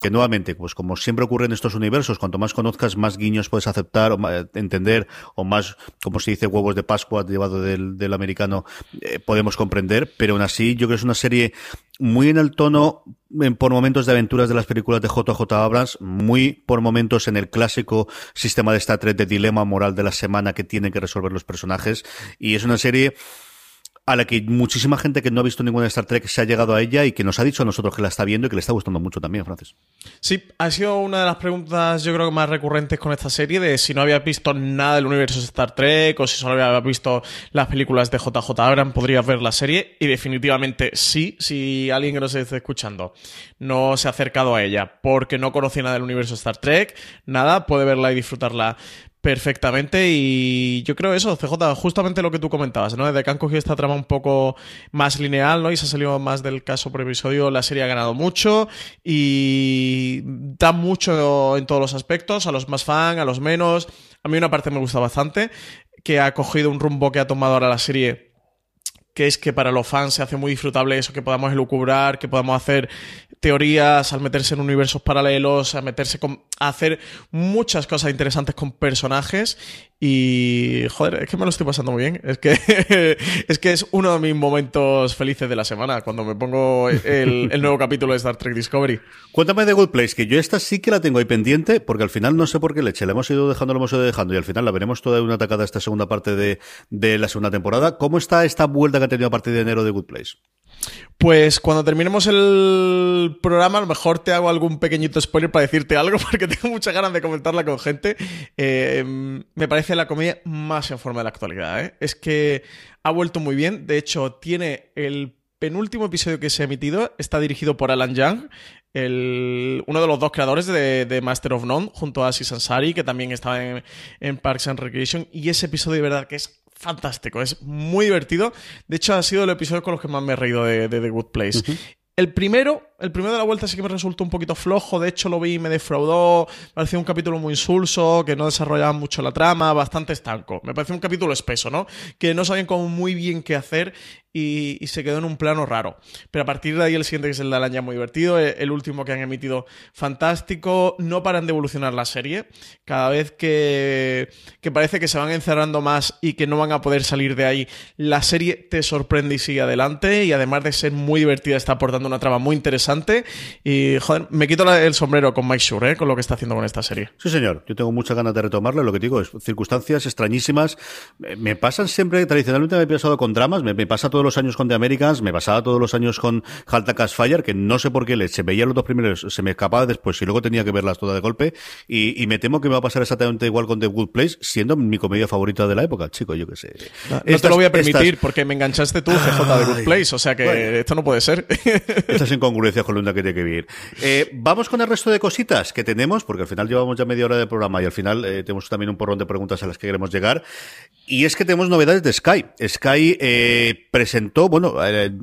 que nuevamente, pues como siempre ocurre en estos universos, cuanto más conozcas, más guiños puedes aceptar o entender, o más, como se dice, huevos de Pascua llevado del, americano, eh, podemos comprender, pero aún así yo creo que es una serie muy en el tono por momentos de aventuras de las películas de JJ Abrams, muy por momentos en el clásico sistema de Star Trek de dilema moral de la semana que tienen que resolver los personajes, y es una serie a la que muchísima gente que no ha visto ninguna Star Trek se ha llegado a ella y que nos ha dicho a nosotros que la está viendo y que le está gustando mucho también, Francis. Sí, ha sido una de las preguntas yo creo que más recurrentes con esta serie de si no había visto nada del universo de Star Trek o si solo había visto las películas de JJ Abrams podría ver la serie y definitivamente sí, si alguien que nos esté escuchando no se ha acercado a ella porque no conocía nada del universo de Star Trek, nada, puede verla y disfrutarla Perfectamente, y yo creo eso, CJ, justamente lo que tú comentabas, ¿no? Desde que han cogido esta trama un poco más lineal, ¿no? Y se ha salido más del caso por episodio, la serie ha ganado mucho y da mucho en todos los aspectos, a los más fan, a los menos. A mí una parte me gusta bastante, que ha cogido un rumbo que ha tomado ahora la serie que es que para los fans se hace muy disfrutable eso, que podamos elucubrar, que podamos hacer teorías al meterse en universos paralelos, a meterse con, a hacer muchas cosas interesantes con personajes y joder, es que me lo estoy pasando muy bien. Es que es que es uno de mis momentos felices de la semana cuando me pongo el, nuevo capítulo de Star Trek Discovery. Cuéntame de Good Place, que yo esta sí que la tengo ahí pendiente, porque al final no sé por qué leche, la hemos ido dejando, la hemos ido dejando, y al final la veremos toda una atacada esta segunda parte de, de la segunda temporada. ¿Cómo está esta vuelta que ha tenido a partir de enero de Good Place? Pues cuando terminemos el programa, a lo mejor te hago algún pequeñito spoiler para decirte algo, porque tengo muchas ganas de comentarla con gente. Eh, me parece la comedia más en forma de la actualidad. ¿eh? Es que ha vuelto muy bien. De hecho, tiene el penúltimo episodio que se ha emitido, está dirigido por Alan Young, el, uno de los dos creadores de, Master of None, junto a Aziz Ansari, que también estaba en, Parks and Recreation. Y ese episodio de verdad que es fantástico, es muy divertido. De hecho, ha sido el episodio con los que más me he reído de, The Good Place. El primero, el primero de la vuelta sí que me resultó un poquito flojo, de hecho lo vi y me defraudó, me pareció un capítulo muy insulso, que no desarrollaba mucho la trama, bastante estanco. Me pareció un capítulo espeso, ¿no? Que no sabían como muy bien qué hacer y, se quedó en un plano raro. Pero a partir de ahí el siguiente que es el de Alaña muy divertido, e, el, último que han emitido fantástico, no paran de evolucionar la serie, cada vez que, que parece que se van encerrando más y que no van a poder salir de ahí, la serie te sorprende y sigue adelante y además de ser muy divertida está aportando una trama muy interesante y joder, me quito el sombrero con Mike Shure, ¿eh? con lo que está haciendo con esta serie. Sí señor, yo tengo muchas ganas de retomarlo, lo que digo es circunstancias extrañísimas, me pasan siempre, tradicionalmente me he pasado con dramas, me, me pasa todos los años con The Americans, me pasaba todos los años con Haltakas Fire, que no sé por qué le, se veía los dos primeros, se me escapaba después y luego tenía que verlas todas de golpe. Y, me temo que me va a pasar exactamente igual con The Good Place, siendo mi comedia favorita de la época, chico, yo qué sé. No, te lo voy a permitir porque me enganchaste tú, CJ de Good Place, o sea que esto no puede ser. Estas incongruencias. Dice Columna que tiene que vivir. Eh, vamos con el resto de cositas que tenemos, porque al final llevamos ya media hora de programa y al final eh, tenemos también un porrón de preguntas a las que queremos llegar. Y es que tenemos novedades de Sky. Sky eh, presentó, bueno,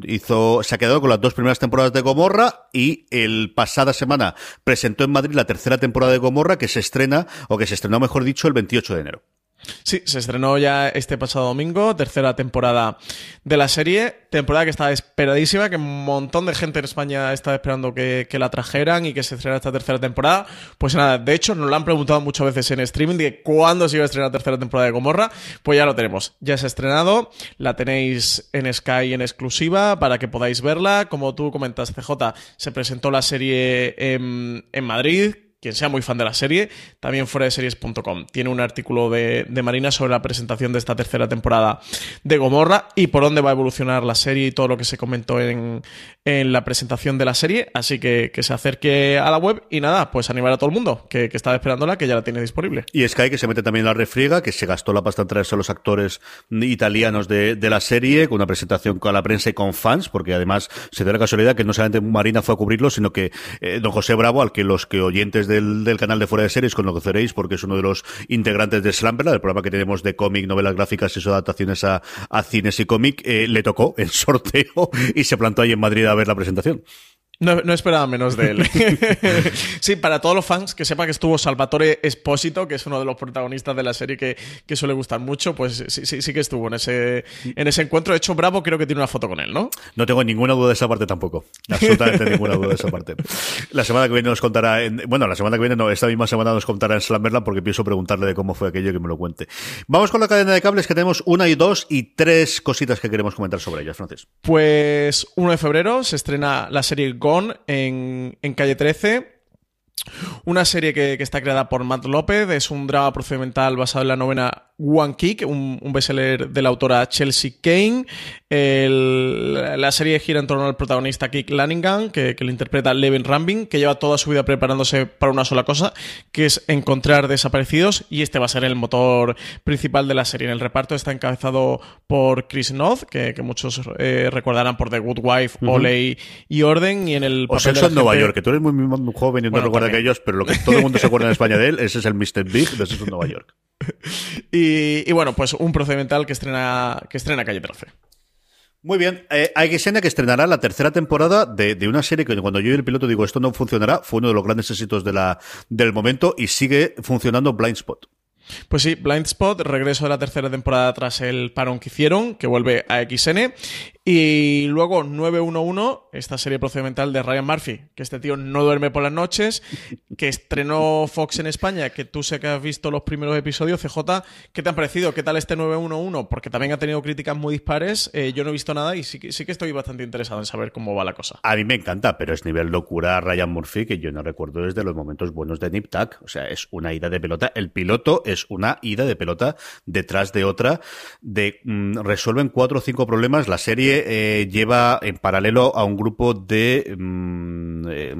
hizo, se ha quedado con las dos primeras temporadas de Gomorra y el pasada semana presentó en Madrid la tercera temporada de Gomorra que se estrena, o que se estrenó, mejor dicho, el 28 de enero. Sí, se estrenó ya este pasado domingo, tercera temporada de la serie, temporada que está esperadísima, que un montón de gente en España está esperando que, la trajeran y que se estrenara esta tercera temporada. Pues nada, de hecho nos lo han preguntado muchas veces en streaming de cuándo se iba a estrenar la tercera temporada de Gomorra, pues ya lo tenemos, ya se ha estrenado, la tenéis en Sky en exclusiva para que podáis verla. Como tú comentas, CJ, se presentó la serie en, en Madrid, quien sea muy fan de la serie, también fuera de series.com. Tiene un artículo de, Marina sobre la presentación de esta tercera temporada de Gomorra y por dónde va a evolucionar la serie y todo lo que se comentó en, la presentación de la serie. Así que que se acerque a la web y nada, pues animar a todo el mundo que, que está esperándola, que ya la tiene disponible. Y Sky que se mete también en la refriega, que se gastó la pasta en traerse a los actores italianos de, la serie, con una presentación con la prensa y con fans, porque además se dio la casualidad que no solamente Marina fue a cubrirlo, sino que eh, don José Bravo, al que los que oyentes de del, canal de Fuera de Series conoceréis porque es uno de los integrantes de Slamper, el programa que tenemos de cómic, novelas gráficas y eso, adaptaciones a, cines y cómic, eh, le tocó el sorteo y se plantó ahí en Madrid a ver la presentación. No, no, esperaba menos de él. sí, para todos los fans, que sepa que estuvo Salvatore Espósito, que es uno de los protagonistas de la serie que, que suele gustar mucho, pues sí, sí, sí, que estuvo en ese, en ese encuentro. De hecho, Bravo creo que tiene una foto con él, ¿no? No tengo ninguna duda de esa parte tampoco. Absolutamente ninguna duda de esa parte. La semana que viene nos contará, en, bueno, la semana que viene no, esta misma semana nos contará en Slammerland porque pienso preguntarle de cómo fue aquello que me lo cuente. Vamos con la cadena de cables que tenemos una y dos y tres cositas que queremos comentar sobre ellas, Francis. Pues 1 de febrero se estrena la serie en, en Calle 13 una serie que, está creada por Matt López, es un drama procedimental basado en la novena One Kick, un, bestseller de la autora Chelsea Kane. la serie gira en torno al protagonista Kick Lanningham, que, que lo interpreta Levin Rambin, que lleva toda su vida preparándose para una sola cosa, que es encontrar desaparecidos, y este va a ser el motor principal de la serie. En el reparto está encabezado por Chris Noth, que, muchos eh, recordarán por The Good Wife, Oley y Orden, y en el o papel en Nueva York, que tú eres muy, joven y no recuerdas ellos, pero lo que todo el mundo se acuerda en España de él, ese es el Mr. Big de Sexo en Nueva York. y, bueno, pues un procedimental que estrena, que estrena Calle 13. Muy bien. Eh, hay que que estrenará la tercera temporada de, una serie que cuando yo y el piloto digo esto no funcionará, fue uno de los grandes éxitos de la, del momento y sigue funcionando Blind Spot. Pues sí, Blind Spot, regreso de la tercera temporada tras el parón que hicieron, que vuelve a XN. Y luego 911, esta serie procedimental de Ryan Murphy, que este tío no duerme por las noches, que estrenó Fox en España, que tú sé que has visto los primeros episodios, CJ, ¿qué te han parecido? ¿Qué tal este 911? Porque también ha tenido críticas muy dispares, eh, yo no he visto nada y sí, sí que estoy bastante interesado en saber cómo va la cosa. A mí me encanta, pero es nivel locura Ryan Murphy que yo no recuerdo desde los momentos buenos de Nip Tuck. O sea, es una ida de pelota. El piloto es una ida de pelota detrás de otra, de mm, resuelven cuatro o cinco problemas. La serie eh, lleva en paralelo a un grupo de mm, eh,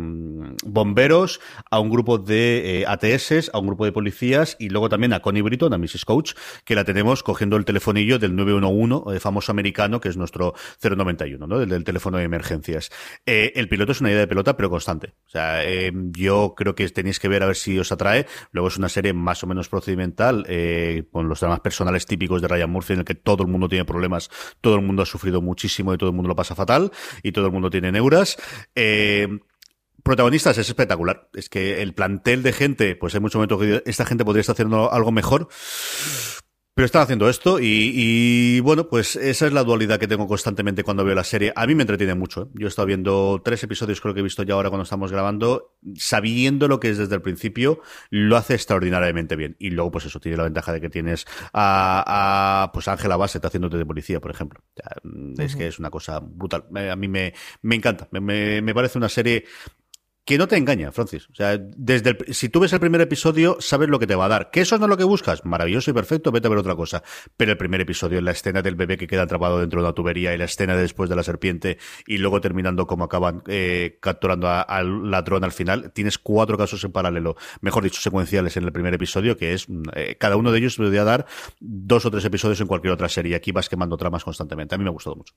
bomberos, a un grupo de eh, ATS, a un grupo de policías y luego también a Connie Britton, a Mrs. Coach, que la tenemos cogiendo el telefonillo del 911, el famoso americano, que es nuestro 091, ¿no? Del, teléfono de emergencias. el piloto es una idea de pelota, pero constante. O sea, yo creo que tenéis que ver a ver si os atrae. Luego es una serie más o menos procedimental, con los dramas personales típicos de Ryan Murphy, en el que todo el mundo tiene problemas, todo el mundo ha sufrido muchísimo y todo el mundo lo pasa fatal y todo el mundo tiene neuras. Eh, protagonistas es espectacular. Es que el plantel de gente, pues hay muchos momentos que esta gente podría estar haciendo algo mejor. Pero están haciendo esto y, bueno, pues esa es la dualidad que tengo constantemente cuando veo la serie. A mí me entretiene mucho. ¿eh? Yo he estado viendo tres episodios, creo que he visto ya ahora cuando estamos grabando, sabiendo lo que es desde el principio, lo hace extraordinariamente bien. Y luego, pues eso, tiene la ventaja de que tienes a, a pues Ángela Bassett haciéndote de policía, por ejemplo. es que es una cosa brutal. A mí me, me encanta. Me, me parece una serie que no te engaña, Francis. O sea, desde el, si tú ves el primer episodio, sabes lo que te va a dar. ¿Que eso no es lo que buscas? Maravilloso y perfecto, vete a ver otra cosa. Pero el primer episodio, la escena del bebé que queda atrapado dentro de una tubería y la escena de después de la serpiente y luego terminando como acaban eh, capturando al ladrón al final, tienes cuatro casos en paralelo, mejor dicho, secuenciales en el primer episodio, que es, eh, cada uno de ellos podría dar dos o tres episodios en cualquier otra serie. Aquí vas quemando tramas constantemente. A mí me ha gustado mucho.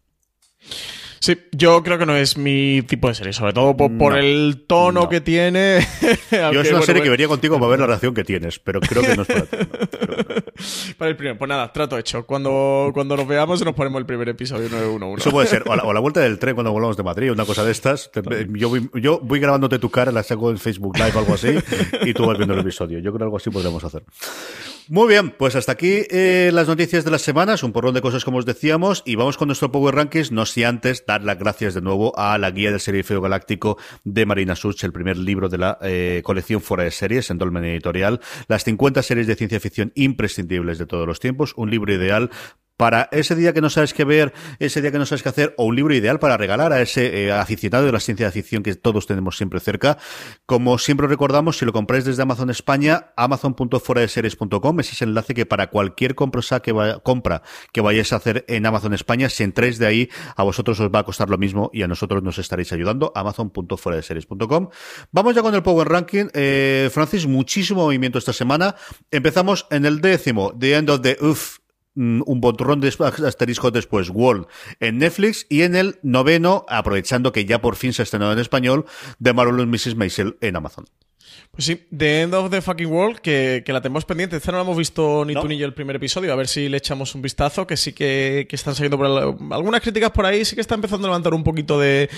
Sí, yo creo que no es mi tipo de serie, sobre todo por, el tono que tiene. yo es una serie que vería contigo para ver la reacción que tienes, pero creo que no es para ti. para el primero, pues nada, trato hecho. Cuando, cuando nos veamos nos ponemos el primer episodio 911. Eso puede ser, o la, vuelta del tren cuando volvamos de Madrid, una cosa de estas. yo, voy, yo voy grabándote tu cara, la saco en Facebook Live o algo así, y tú vas viendo el episodio. Yo creo que algo así podríamos hacer. Muy bien, pues hasta aquí eh, las noticias de las semanas, un porrón de cosas como os decíamos, y vamos con nuestro Power Rankings, no si antes dar las gracias de nuevo a la guía del serie Feo Galáctico de Marina Such, el primer libro de la eh, colección fuera de series en Dolmen Editorial, las 50 series de ciencia ficción imprescindibles de todos los tiempos, un libro ideal para ese día que no sabes qué ver, ese día que no sabes qué hacer, o un libro ideal para regalar a ese eh, aficionado de la ciencia de ficción que todos tenemos siempre cerca. Como siempre recordamos, si lo compráis desde Amazon España, amazon.foradeseries.com, ese es el enlace que para cualquier compra que, compra que vayáis a hacer en Amazon España, si entráis de ahí, a vosotros os va a costar lo mismo y a nosotros nos estaréis ayudando, amazon.foradeseries.com. Vamos ya con el Power Ranking. Eh, Francis, muchísimo movimiento esta semana. Empezamos en el décimo, The End of the Uff un botón de asterisco después, Wall, en Netflix, y en el noveno, aprovechando que ya por fin se ha estrenado en español, The Marvelous Mrs. Maisel en Amazon. Pues sí, The End of the Fucking World, que, la tenemos pendiente. Esta no la hemos visto ni tú ni yo el primer episodio. A ver si le echamos un vistazo, que sí que, están saliendo por algunas críticas por ahí. Sí que está empezando a levantar un poquito de,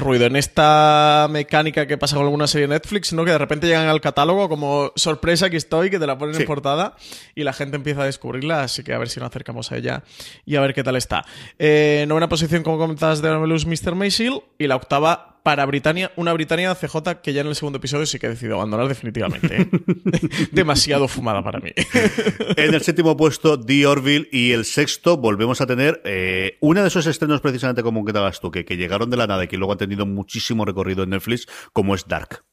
ruido en esta mecánica que pasa con alguna serie de Netflix, ¿no? Que de repente llegan al catálogo como sorpresa, aquí estoy, que te la ponen en portada y la gente empieza a descubrirla. Así que a ver si nos acercamos a ella y a ver qué tal está. Eh, novena posición, como comentabas, de Novelus Mr. Maisel y la octava para Britania, una Britania CJ que ya en el segundo episodio sí que he decidido abandonar definitivamente. ¿eh? Demasiado fumada para mí. en el séptimo puesto, The Orville, y el sexto volvemos a tener eh, uno de esos estrenos precisamente como que dabas tú, que, que llegaron de la nada y que luego han tenido muchísimo recorrido en Netflix, como es Dark.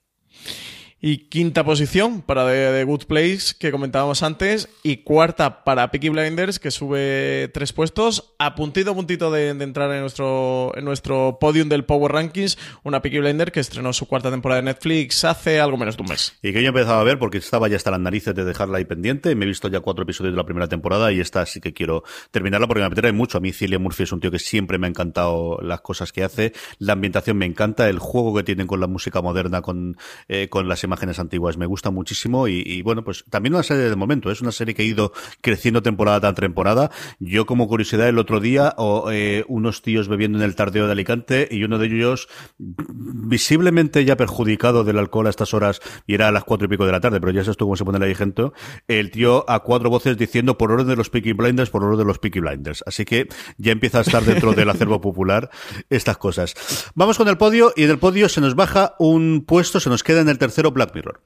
Y quinta posición para The, Good Place, que comentábamos antes. Y cuarta para Peaky Blinders, que sube tres puestos. A puntito a puntito de, entrar en nuestro, en nuestro podium del Power Rankings. Una Peaky Blinders que estrenó su cuarta temporada de Netflix hace algo menos de un mes. Y que yo empezaba a ver porque estaba ya hasta las narices de dejarla ahí pendiente. Me he visto ya cuatro episodios de la primera temporada y esta sí que quiero terminarla porque me apetece mucho. A mí Cillian Murphy es un tío que siempre me ha encantado las cosas que hace. La ambientación me encanta. El juego que tienen con la música moderna, con, eh, con las imágenes imágenes antiguas. Me gusta muchísimo y, bueno, pues también una serie de momento. Es una serie que ha ido creciendo temporada tras temporada. Yo como curiosidad el otro día, eh, unos tíos bebiendo en el tardeo de Alicante y uno de ellos visiblemente ya perjudicado del alcohol a estas horas y era a las cuatro y pico de la tarde, pero ya sabes tú cómo se pone la gente. El tío a cuatro voces diciendo por orden de los Peaky Blinders, por orden de los Peaky Blinders. Así que ya empieza a estar dentro del acervo popular estas cosas. Vamos con el podio y del podio se nos baja un puesto, se nos queda en el tercero Black Mirror.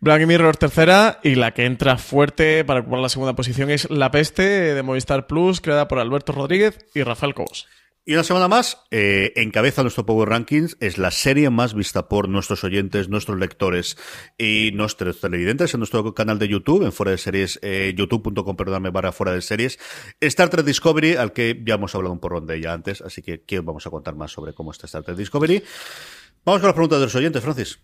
Black Mirror tercera y la que entra fuerte para ocupar la segunda posición es La Peste de Movistar Plus, creada por Alberto Rodríguez y Rafael Cobos. Y una semana más, eh, encabeza nuestro Power Rankings, es la serie más vista por nuestros oyentes, nuestros lectores y nuestros televidentes en nuestro canal de YouTube, en Fuera de Series, eh, youtube.com, perdóname, barra Fuera de Series. Star Trek Discovery, al que ya hemos hablado un porrón de ella antes, así que vamos a contar más sobre cómo está Star Trek Discovery. Vamos con las preguntas de los oyentes, Francis.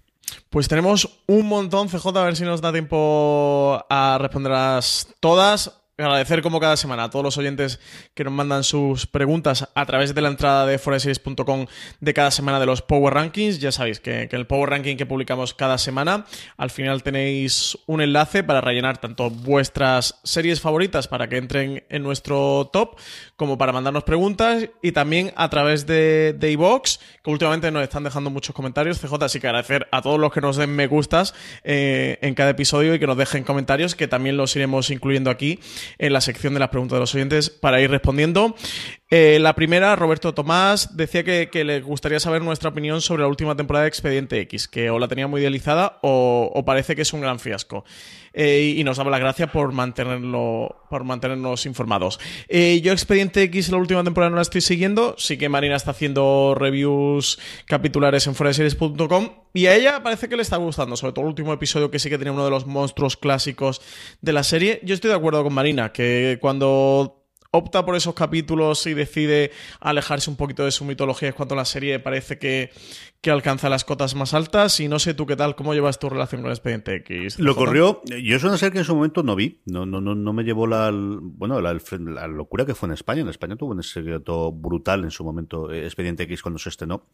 Pues tenemos un montón, CJ, a ver si nos da tiempo a responderlas todas agradecer como cada semana a todos los oyentes que nos mandan sus preguntas a través de la entrada de foreseries.com de cada semana de los Power Rankings. Ya sabéis que, que, el Power Ranking que publicamos cada semana, al final tenéis un enlace para rellenar tanto vuestras series favoritas para que entren en nuestro top, como para mandarnos preguntas y también a través de, de iVox, que últimamente nos están dejando muchos comentarios. CJ, así que agradecer a todos los que nos den me gustas eh, en cada episodio y que nos dejen comentarios, que también los iremos incluyendo aquí en la sección de las preguntas de los oyentes para ir respondiendo. Eh, la primera, Roberto Tomás, decía que, le gustaría saber nuestra opinión sobre la última temporada de Expediente X, que o la tenía muy idealizada o, parece que es un gran fiasco. Eh, y nos daba las gracias por, mantenerlo, por mantenernos informados. Eh, yo Expediente X la última temporada no la estoy siguiendo, sí que Marina está haciendo reviews capitulares en foreseries.com y a ella parece que le está gustando, sobre todo el último episodio que sí que tiene uno de los monstruos clásicos de la serie. Yo estoy de acuerdo con Marina, que cuando opta por esos capítulos y decide alejarse un poquito de su mitología es cuando la serie parece que, que alcanza las cotas más altas. Y no sé tú qué tal, cómo llevas tu relación con Expediente X. Lo corrió. Yo es una serie que en su momento no vi. No, no, no, no me llevó la, bueno, la, la, locura que fue en España. En España tuvo un secreto brutal en su momento eh, Expediente X cuando se estrenó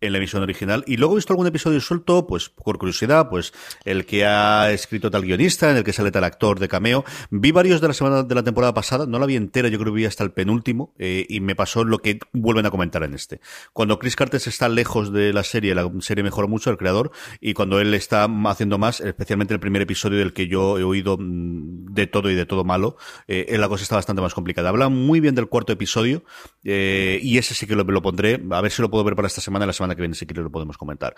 en la emisión original. Y luego he visto algún episodio suelto, pues por curiosidad, pues el que ha escrito tal guionista, en el que sale tal actor de cameo. Vi varios de la semana de la temporada pasada, no la vi entera, yo creo que vi hasta el penúltimo, eh, y me pasó lo que vuelven a comentar en este. Cuando Chris Cartes está lejos de la serie, la serie mejora mucho, el creador, y cuando él está haciendo más, especialmente el primer episodio del que yo he oído mm, de todo y de todo malo, eh, la cosa está bastante más complicada. Habla muy bien del cuarto episodio, eh, y ese sí que lo, pondré, a ver si lo puedo ver para esta semana, la semana que viene si quiere lo podemos comentar.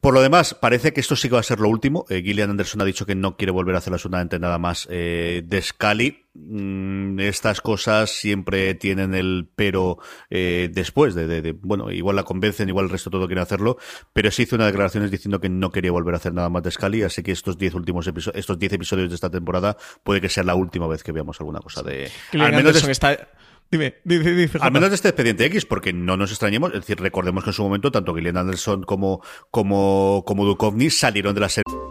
Por lo demás, parece que esto sí que va a ser lo último. Eh, Gillian Anderson ha dicho que no quiere volver a hacer absolutamente nada más de Scully. Mm, estas cosas siempre tienen el pero eh, después de, bueno, igual la convencen, igual el resto todo quiere hacerlo, pero sí hizo unas declaraciones diciendo que no quería volver a hacer nada más de Scully, así que estos 10 últimos episodios, estos 10 episodios de esta temporada puede que sea la última vez que veamos alguna cosa de... Al menos está Dime, dice, Al menos de este expediente X, porque no nos extrañemos, es decir, recordemos que en su momento tanto Gillian Anderson como, como, como Duchovny salieron de la serie.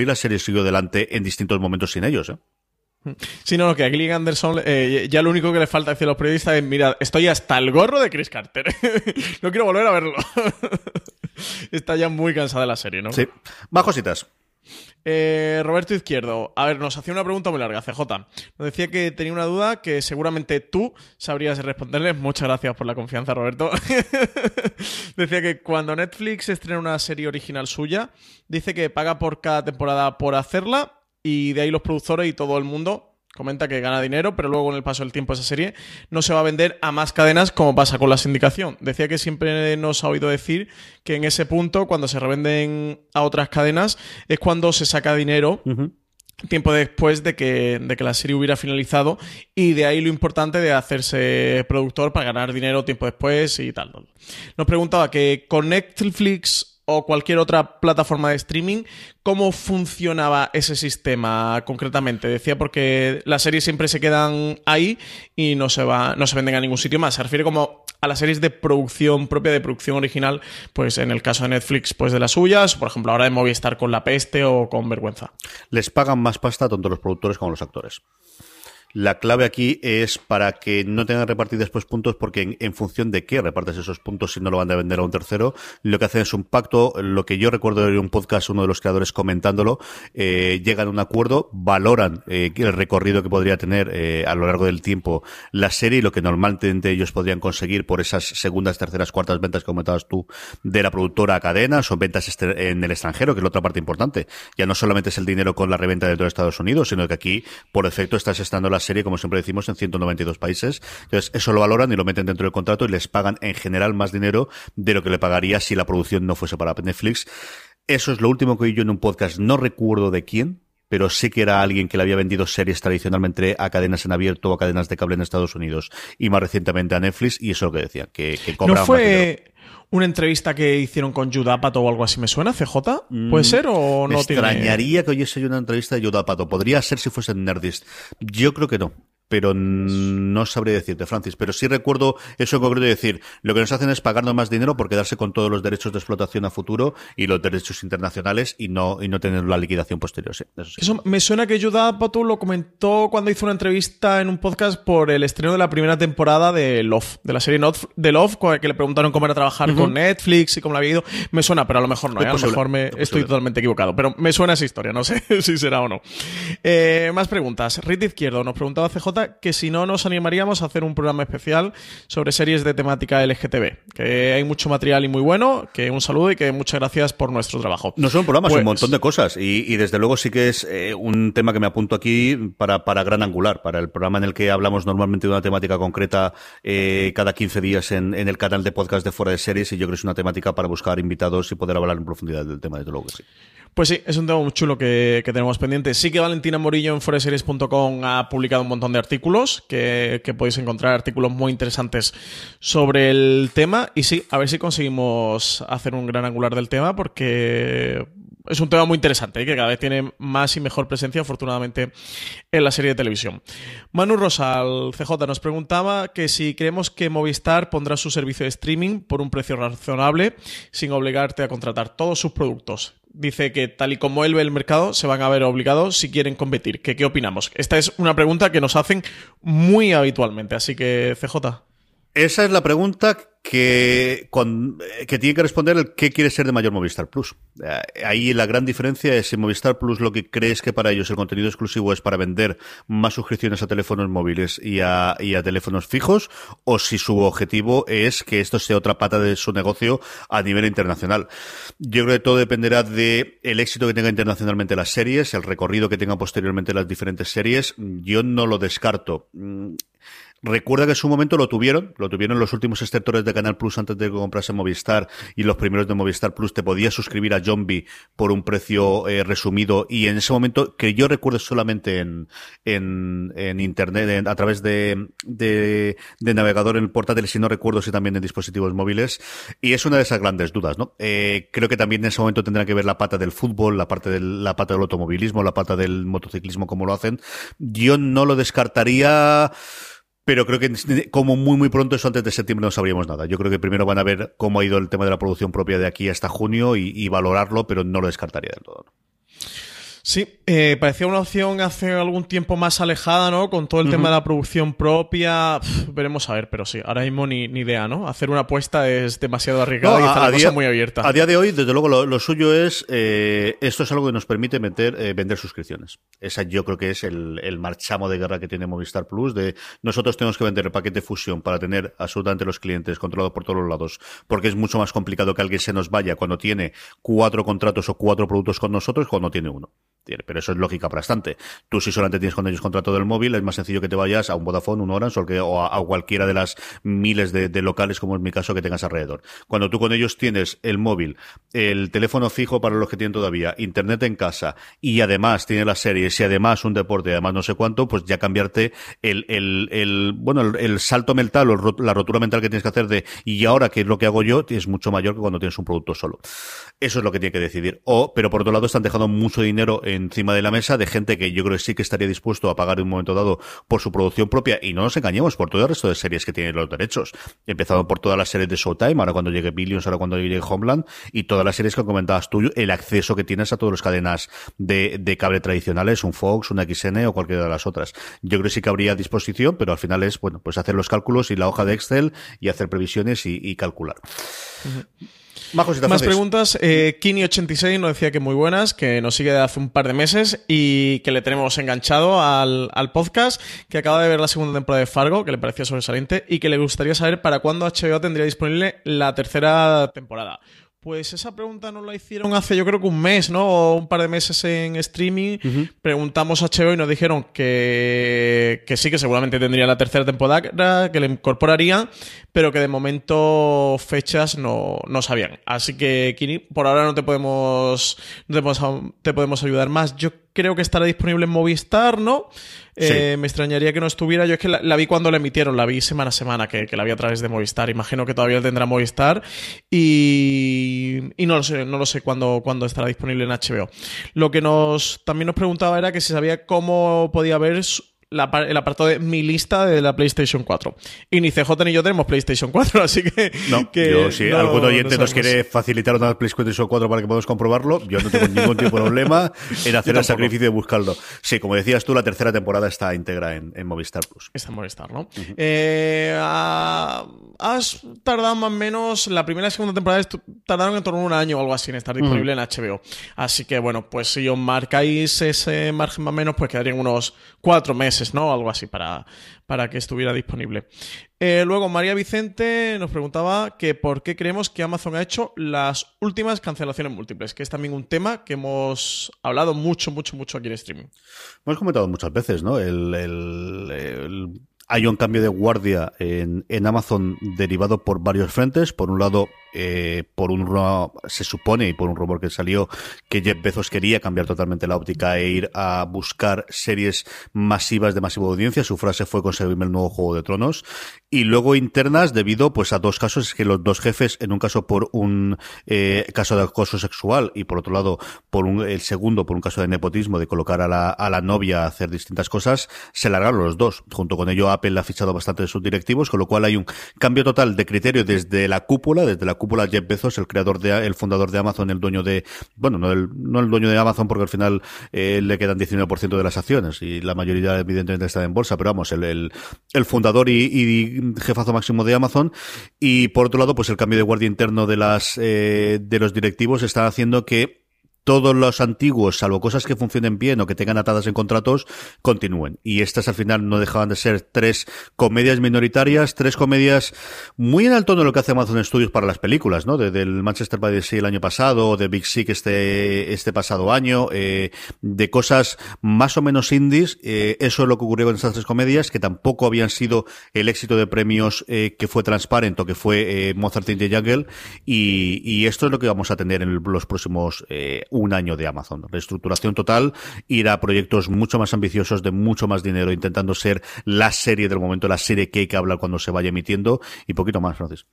Y la serie siguió adelante en distintos momentos sin ellos, ¿eh? Sí, no, que a Gillian Anderson eh, ya lo único que le falta decir a los periodistas es, mira, estoy hasta el gorro de Chris Carter. no quiero volver a verlo. Está ya muy cansada la serie, ¿no? Sí. Bajositas. Eh, Roberto Izquierdo, a ver, nos hacía una pregunta muy larga, CJ. Nos decía que tenía una duda que seguramente tú sabrías responderle. Muchas gracias por la confianza, Roberto. decía que cuando Netflix estrena una serie original suya, dice que paga por cada temporada por hacerla y de ahí los productores y todo el mundo comenta que gana dinero, pero luego en el paso del tiempo esa serie no se va a vender a más cadenas como pasa con la sindicación. Decía que siempre nos ha oído decir que en ese punto, cuando se revenden a otras cadenas, es cuando se saca dinero. Tiempo después de que, de que la serie hubiera finalizado, y de ahí lo importante de hacerse productor para ganar dinero tiempo después y tal. Nos preguntaba que con Netflix o cualquier otra plataforma de streaming, ¿cómo funcionaba ese sistema concretamente? Decía porque las series siempre se quedan ahí y no se, va, no se venden a ningún sitio más. Se refiere como a las series de producción propia, de producción original, pues en el caso de Netflix, pues de las suyas, por ejemplo, ahora de Movistar con La Peste o con Vergüenza. Les pagan más pasta tanto los productores como los actores. La clave aquí es para que no tengan repartidos después puntos, porque en, función de qué repartes esos puntos si no lo van a vender a un tercero, lo que hacen es un pacto. Lo que yo recuerdo de un podcast, uno de los creadores comentándolo, eh, llegan a un acuerdo, valoran eh, el recorrido que podría tener eh, a lo largo del tiempo la serie y lo que normalmente ellos podrían conseguir por esas segundas, terceras, cuartas ventas que comentabas tú de la productora a cadenas o ventas este, en el extranjero, que es la otra parte importante. Ya no solamente es el dinero con la reventa dentro de Estados Unidos, sino que aquí, por efecto, estás estando la serie, como siempre decimos, en 192 países. Entonces, eso lo valoran y lo meten dentro del contrato y les pagan en general más dinero de lo que le pagaría si la producción no fuese para Netflix. Eso es lo último que oí yo en un podcast, no recuerdo de quién, pero sí que era alguien que le había vendido series tradicionalmente a cadenas en abierto o a cadenas de cable en Estados Unidos y más recientemente a Netflix y eso es lo que decía, que, que ¿No fue una entrevista que hicieron con Judapato o algo así? ¿Me suena? ¿CJ? ¿Puede mm, ser o no me extrañaría que oyese una entrevista de Judapato. Podría ser si fuese Nerdist. Yo creo que no pero no sabría decirte, Francis. Pero sí recuerdo eso en concreto de decir, lo que nos hacen es pagarnos más dinero por quedarse con todos los derechos de explotación a futuro y los derechos internacionales y no, y no tener la liquidación posterior. eso, me suena que Judah Patu lo comentó cuando hizo una entrevista en un podcast por el estreno de la primera temporada de Love, de la serie de Love, que le preguntaron cómo era trabajar con Netflix y cómo la había ido. Me suena, pero a lo mejor no, ¿eh? a lo mejor me estoy totalmente equivocado. Pero me suena esa historia, no sé si será o no. Eh, más preguntas. Rit Izquierdo nos preguntaba CJ Que si no nos animaríamos a hacer un programa especial sobre series de temática LGTB. Que hay mucho material y muy bueno, que un saludo y que muchas gracias por nuestro trabajo. No son programas, Pues- un montón de cosas. Y, y desde luego sí que es eh, un tema que me apunto aquí para, para Gran Angular, para el programa en el que hablamos normalmente de una temática concreta eh, cada 15 días en, en el canal de podcast de Fuera de Series. Y yo creo que es una temática para buscar invitados y poder hablar en profundidad del tema, desde luego que sí. Pues sí, es un tema muy chulo que, que tenemos pendiente. Sí que Valentina Morillo en foreseries.com ha publicado un montón de artículos que, que podéis encontrar, artículos muy interesantes sobre el tema. Y sí, a ver si conseguimos hacer un gran angular del tema porque es un tema muy interesante y que cada vez tiene más y mejor presencia, afortunadamente, en la serie de televisión. Manu Rosal, CJ, nos preguntaba que si creemos que Movistar pondrá su servicio de streaming por un precio razonable sin obligarte a contratar todos sus productos. Dice que tal y como él ve el mercado, se van a ver obligados si quieren competir. ¿Qué, qué opinamos? Esta es una pregunta que nos hacen muy habitualmente, así que CJ. Esa es la pregunta que, tiene que responder el qué quiere ser de mayor Movistar Plus. Eh, Ahí la gran diferencia es si Movistar Plus lo que crees que para ellos el contenido exclusivo es para vender más suscripciones a teléfonos móviles y a, y a teléfonos fijos, o si su objetivo es que esto sea otra pata de su negocio a nivel internacional. Yo creo que todo dependerá de el éxito que tenga internacionalmente las series, el recorrido que tengan posteriormente las diferentes series. Yo no lo descarto. Recuerda que en su momento lo tuvieron, lo tuvieron los últimos exceptores de Canal Plus antes de que comprase Movistar y los primeros de Movistar Plus te podías suscribir a Zombie por un precio eh, resumido y en ese momento que yo recuerdo solamente en, en, en internet, en- a través de, de, de navegador en el portátil, si no recuerdo si también en dispositivos móviles y es una de esas grandes dudas, ¿no? Eh, creo que también en ese momento tendrá que ver la pata del fútbol, la parte del, la pata del automovilismo, la pata del motociclismo, como lo hacen. Yo no lo descartaría. Pero creo que como muy muy pronto eso antes de septiembre no sabríamos nada. Yo creo que primero van a ver cómo ha ido el tema de la producción propia de aquí hasta junio y, valorarlo, pero no lo descartaría del todo. Sí, eh, parecía una opción hace algún tiempo más alejada, ¿no? Con todo el tema de la producción propia. Veremos a ver, pero sí, ahora mismo ni, ni idea, ¿no? Hacer una apuesta es demasiado arriesgada y está la cosa muy abierta. a día de hoy, desde luego, lo, lo suyo es, eh, esto es algo que nos permite meter, eh, vender suscripciones. Esa yo creo que es el, el marchamo de guerra que tiene Movistar Plus, de nosotros tenemos que vender el paquete fusión para tener absolutamente los clientes controlados por todos los lados, porque es mucho más complicado que alguien se nos vaya cuando tiene cuatro contratos o cuatro productos con nosotros cuando tiene uno. Pero eso es lógica bastante. Tú si solamente tienes con ellos contrato del móvil, es más sencillo que te vayas a un Vodafone, un Orange o, que- o a, cualquiera de las miles de, locales, como es mi caso, que tengas alrededor. Cuando tú con ellos tienes el móvil, el teléfono fijo para los que tienen todavía, internet en casa y además tiene las series y además un deporte y además no sé cuánto, pues ya cambiarte el, el, el bueno, el, el salto mental o la rotura mental que tienes que hacer de y ahora qué es lo que hago yo es mucho mayor que cuando tienes un producto solo. Eso es lo que tiene que decidir. O, pero por otro lado están dejando mucho dinero encima de la mesa de gente que yo creo que sí que estaría dispuesto a pagar en un momento dado por su producción propia y no nos engañemos por todo el resto de series que tienen los derechos. Empezando por todas las series de Showtime, ahora cuando llegue Billions, ahora cuando llegue Homeland y todas las series que comentabas tú, el acceso que tienes a todas las cadenas de, de cable tradicionales, un Fox, una XN o cualquiera de las otras. Yo creo que sí que habría disposición, pero al final es, bueno, pues hacer los cálculos y la hoja de Excel y hacer previsiones y, calcular. Más haces. preguntas. Eh, Kini86 nos decía que muy buenas, que nos sigue de hace un par de meses y que le tenemos enganchado al, al podcast, que acaba de ver la segunda temporada de Fargo, que le parecía sobresaliente, y que le gustaría saber para cuándo HBO tendría disponible la tercera temporada. Pues esa pregunta nos la hicieron hace yo creo que un mes, ¿no? O un par de meses en streaming. Preguntamos a HBO y nos dijeron que, que sí, que seguramente tendría la tercera temporada, que le incorporarían, pero que de momento fechas no, no sabían. Así que, Kini, por ahora no te podemos, no te podemos, te podemos ayudar más. Yo creo que estará disponible en Movistar, ¿no? Eh, me extrañaría que no estuviera. Yo es que la, la vi cuando la emitieron, la vi semana a semana, que, que la vi a través de Movistar. Imagino que todavía tendrá Movistar. Y, y no lo sé, no lo sé cuándo, cuándo estará disponible en HBO. Lo que nos también nos preguntaba era que si sabía cómo podía ver la el apartado de mi lista de la PlayStation 4. Y ni CJ ni yo tenemos PlayStation 4, así que. No, que yo, si no- algún oyente no nos quiere facilitar una PlayStation 4 para que podamos comprobarlo, yo no tengo ningún tipo de problema en hacer el sacrificio de buscarlo. Sí, como decías tú, la tercera temporada está íntegra en, en Movistar Plus. Está en Movistar, ¿no? Eh, ah, has tardado más o menos, la primera y segunda temporada tardaron en torno a un año o algo así en estar disponible en HBO. Así que bueno, pues si os marcáis ese margen más o menos, pues quedarían unos cuatro meses meses, ¿no? Algo así para, para que estuviera disponible. Eh, luego, María Vicente nos preguntaba que por qué creemos que Amazon ha hecho las últimas cancelaciones múltiples, que es también un tema que hemos hablado mucho, mucho, mucho aquí en streaming. Hemos comentado muchas veces, ¿no? el hay un cambio de guardia en, Amazon derivado por varios frentes. Por un lado, eh, por un se supone y por un rumor que salió que Jeff Bezos quería cambiar totalmente la óptica e ir a buscar series masivas de masiva audiencia. Su frase fue conseguirme el nuevo Juego de Tronos. Y luego internas debido pues a dos casos, es que los dos jefes, en un caso por un eh, caso de acoso sexual y por otro lado por un, el segundo por un caso de nepotismo, de colocar a la, a la novia a hacer distintas cosas, se largaron los dos. Junto con ello Apple ha fichado bastante de sus directivos, con lo cual hay un cambio total de criterio desde la cúpula, desde la cúpula Jeff Bezos, el creador de, el fundador de Amazon, el dueño de, bueno, no el, no el dueño de Amazon porque al final eh, le quedan 19% de las acciones y la mayoría evidentemente está en bolsa, pero vamos, el, el, el fundador y, y, jefazo máximo de Amazon. Y por otro lado, pues el cambio de guardia interno de las, eh, de los directivos está haciendo que todos los antiguos, salvo cosas que funcionen bien o que tengan atadas en contratos, continúen. Y estas al final no dejaban de ser tres comedias minoritarias, tres comedias muy en el tono de lo que hace Amazon Studios para las películas, ¿no? Desde el Manchester by the Sea el año pasado, de Big Sick este, este pasado año, eh, de cosas más o menos indies. Eh, eso es lo que ocurrió con estas tres comedias, que tampoco habían sido el éxito de premios eh, que fue Transparent o que fue eh, Mozart in the Jungle. Y, esto es lo que vamos a tener en los próximos un año de Amazon. Reestructuración total, ir a proyectos mucho más ambiciosos, de mucho más dinero, intentando ser la serie del momento, la serie que hay que hablar cuando se vaya emitiendo y poquito más, Francis.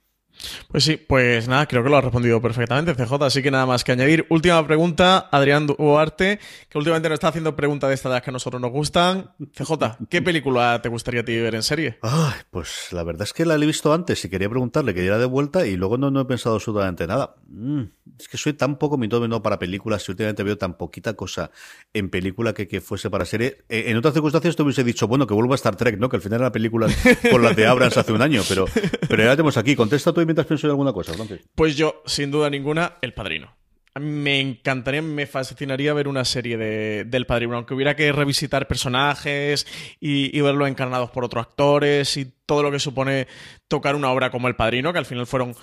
Pues sí, pues nada, creo que lo ha respondido perfectamente CJ, así que nada más que añadir. Última pregunta, Adrián Duarte, que últimamente nos está haciendo preguntas de estas que a nosotros nos gustan. CJ, ¿qué película te gustaría ti ver en serie? Pues la verdad es que la he visto antes y quería preguntarle que diera de vuelta y luego no, no he pensado absolutamente nada. Mm, es que soy tan poco mitómeno para películas y últimamente veo tan poquita cosa en película que, que fuese para serie. Eh, en otras circunstancias te hubiese dicho, bueno, que vuelva a Star Trek, ¿no? Que al final era película por las de Abrams hace un año, pero, pero ya tenemos aquí. Contesta tú mientras pienso en alguna cosa, Pues yo, sin duda ninguna, El Padrino. Me encantaría, me fascinaría ver una serie de, del Padrino, aunque hubiera que revisitar personajes y, y verlo encarnados por otros actores y todo lo que supone tocar una obra como El Padrino, que al final fueron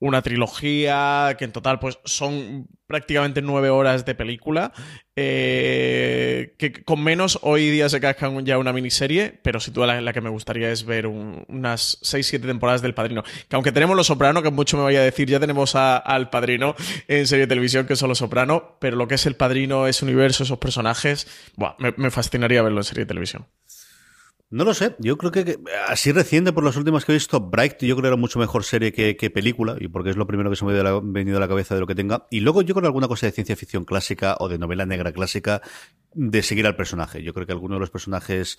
una trilogía que en total pues son prácticamente nueve horas de película eh, que con menos hoy día se cascan ya una miniserie pero si tú la, la que me gustaría es ver un, unas seis siete temporadas del Padrino. Que aunque tenemos Los Soprano que mucho me vaya a decir ya tenemos a, al Padrino en serie de televisión que son Los Soprano pero lo que es el Padrino ese universo esos personajes buah, me, me fascinaría verlo en serie de televisión no lo sé, yo creo que, así reciente por las últimas que he visto, Bright yo creo que era mucho mejor serie que, que película, y porque es lo primero que se me ha venido a la cabeza de lo que tenga. Y luego yo creo que alguna cosa de ciencia ficción clásica o de novela negra clásica de seguir al personaje. Yo creo que alguno de los personajes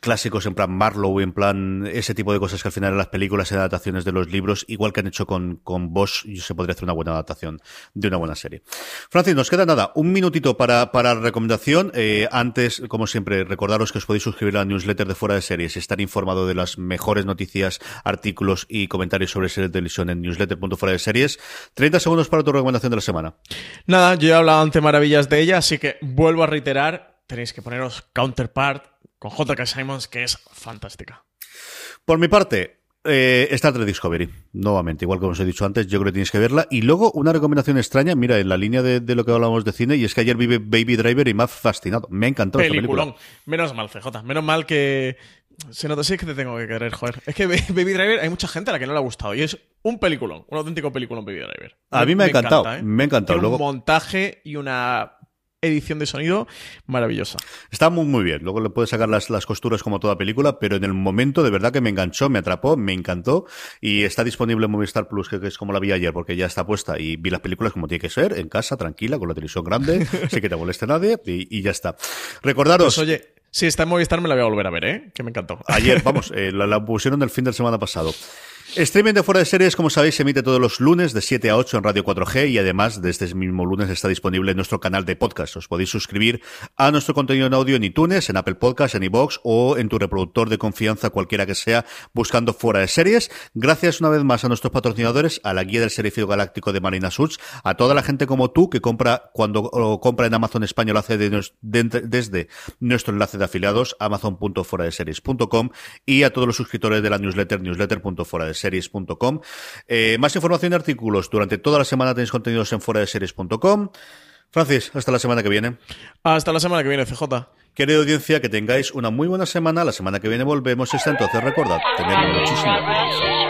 clásicos en plan Marlowe, en plan ese tipo de cosas que al final en las películas y adaptaciones de los libros, igual que han hecho con, con Bosch, se podría hacer una buena adaptación de una buena serie. Francis, nos queda nada, un minutito para, para recomendación. Eh, antes, como siempre, recordaros que os podéis suscribir a la newsletter de Fuera de Series, estar informado de las mejores noticias, artículos y comentarios sobre series de televisión en newsletter.fuera de series. 30 segundos para tu recomendación de la semana. Nada, yo he hablado ante maravillas de ella, así que vuelvo a reiterar, tenéis que poneros Counterpart con J.K. Simons, que es fantástica. Por mi parte, eh, Star Trek Discovery, nuevamente, igual como os he dicho antes, yo creo que tienes que verla. Y luego una recomendación extraña, mira, en la línea de, de lo que hablábamos de cine, y es que ayer vi Baby Driver y me ha fascinado. Me ha encantado Peliculón. esta película. Menos mal, CJ. Menos mal que. Se nota, sí es que te tengo que querer, joder. Es que Baby Driver hay mucha gente a la que no le ha gustado. Y es un peliculón, un auténtico peliculón Baby Driver. A mí me, me ha encantado, encanta, ¿eh? me ha encantado. Tiene Luego... un montaje y una edición de sonido maravillosa. Está muy, muy bien. Luego le puedes sacar las, las costuras como toda película, pero en el momento de verdad que me enganchó, me atrapó, me encantó y está disponible en Movistar Plus, que, que es como la vi ayer, porque ya está puesta y vi las películas como tiene que ser, en casa, tranquila, con la televisión grande, sin que te moleste nadie y, y ya está. Recordaros. Pues oye, si está en Movistar me la voy a volver a ver, ¿eh? Que me encantó. Ayer, vamos, eh, la, la pusieron el fin de semana pasado. Streaming de Fuera de Series, como sabéis, se emite todos los lunes de 7 a 8 en Radio 4G y además desde este mismo lunes está disponible en nuestro canal de podcast. Os podéis suscribir a nuestro contenido en audio en iTunes, en Apple Podcasts, en iVoox o en tu reproductor de confianza, cualquiera que sea, buscando Fuera de Series. Gracias una vez más a nuestros patrocinadores, a la guía del Serifio Galáctico de Marina Suits, a toda la gente como tú que compra cuando compra en Amazon Español hace desde nuestro enlace de afiliados, amazon.fueradeseries.com y a todos los suscriptores de la newsletter, newsletter.fueradeseries series.com. Eh, más información y artículos durante toda la semana tenéis contenidos en fuera de series.com. Francis, hasta la semana que viene. Hasta la semana que viene, CJ. Querida audiencia, que tengáis una muy buena semana. La semana que viene volvemos. Hasta entonces, recordad, tener muchísimo This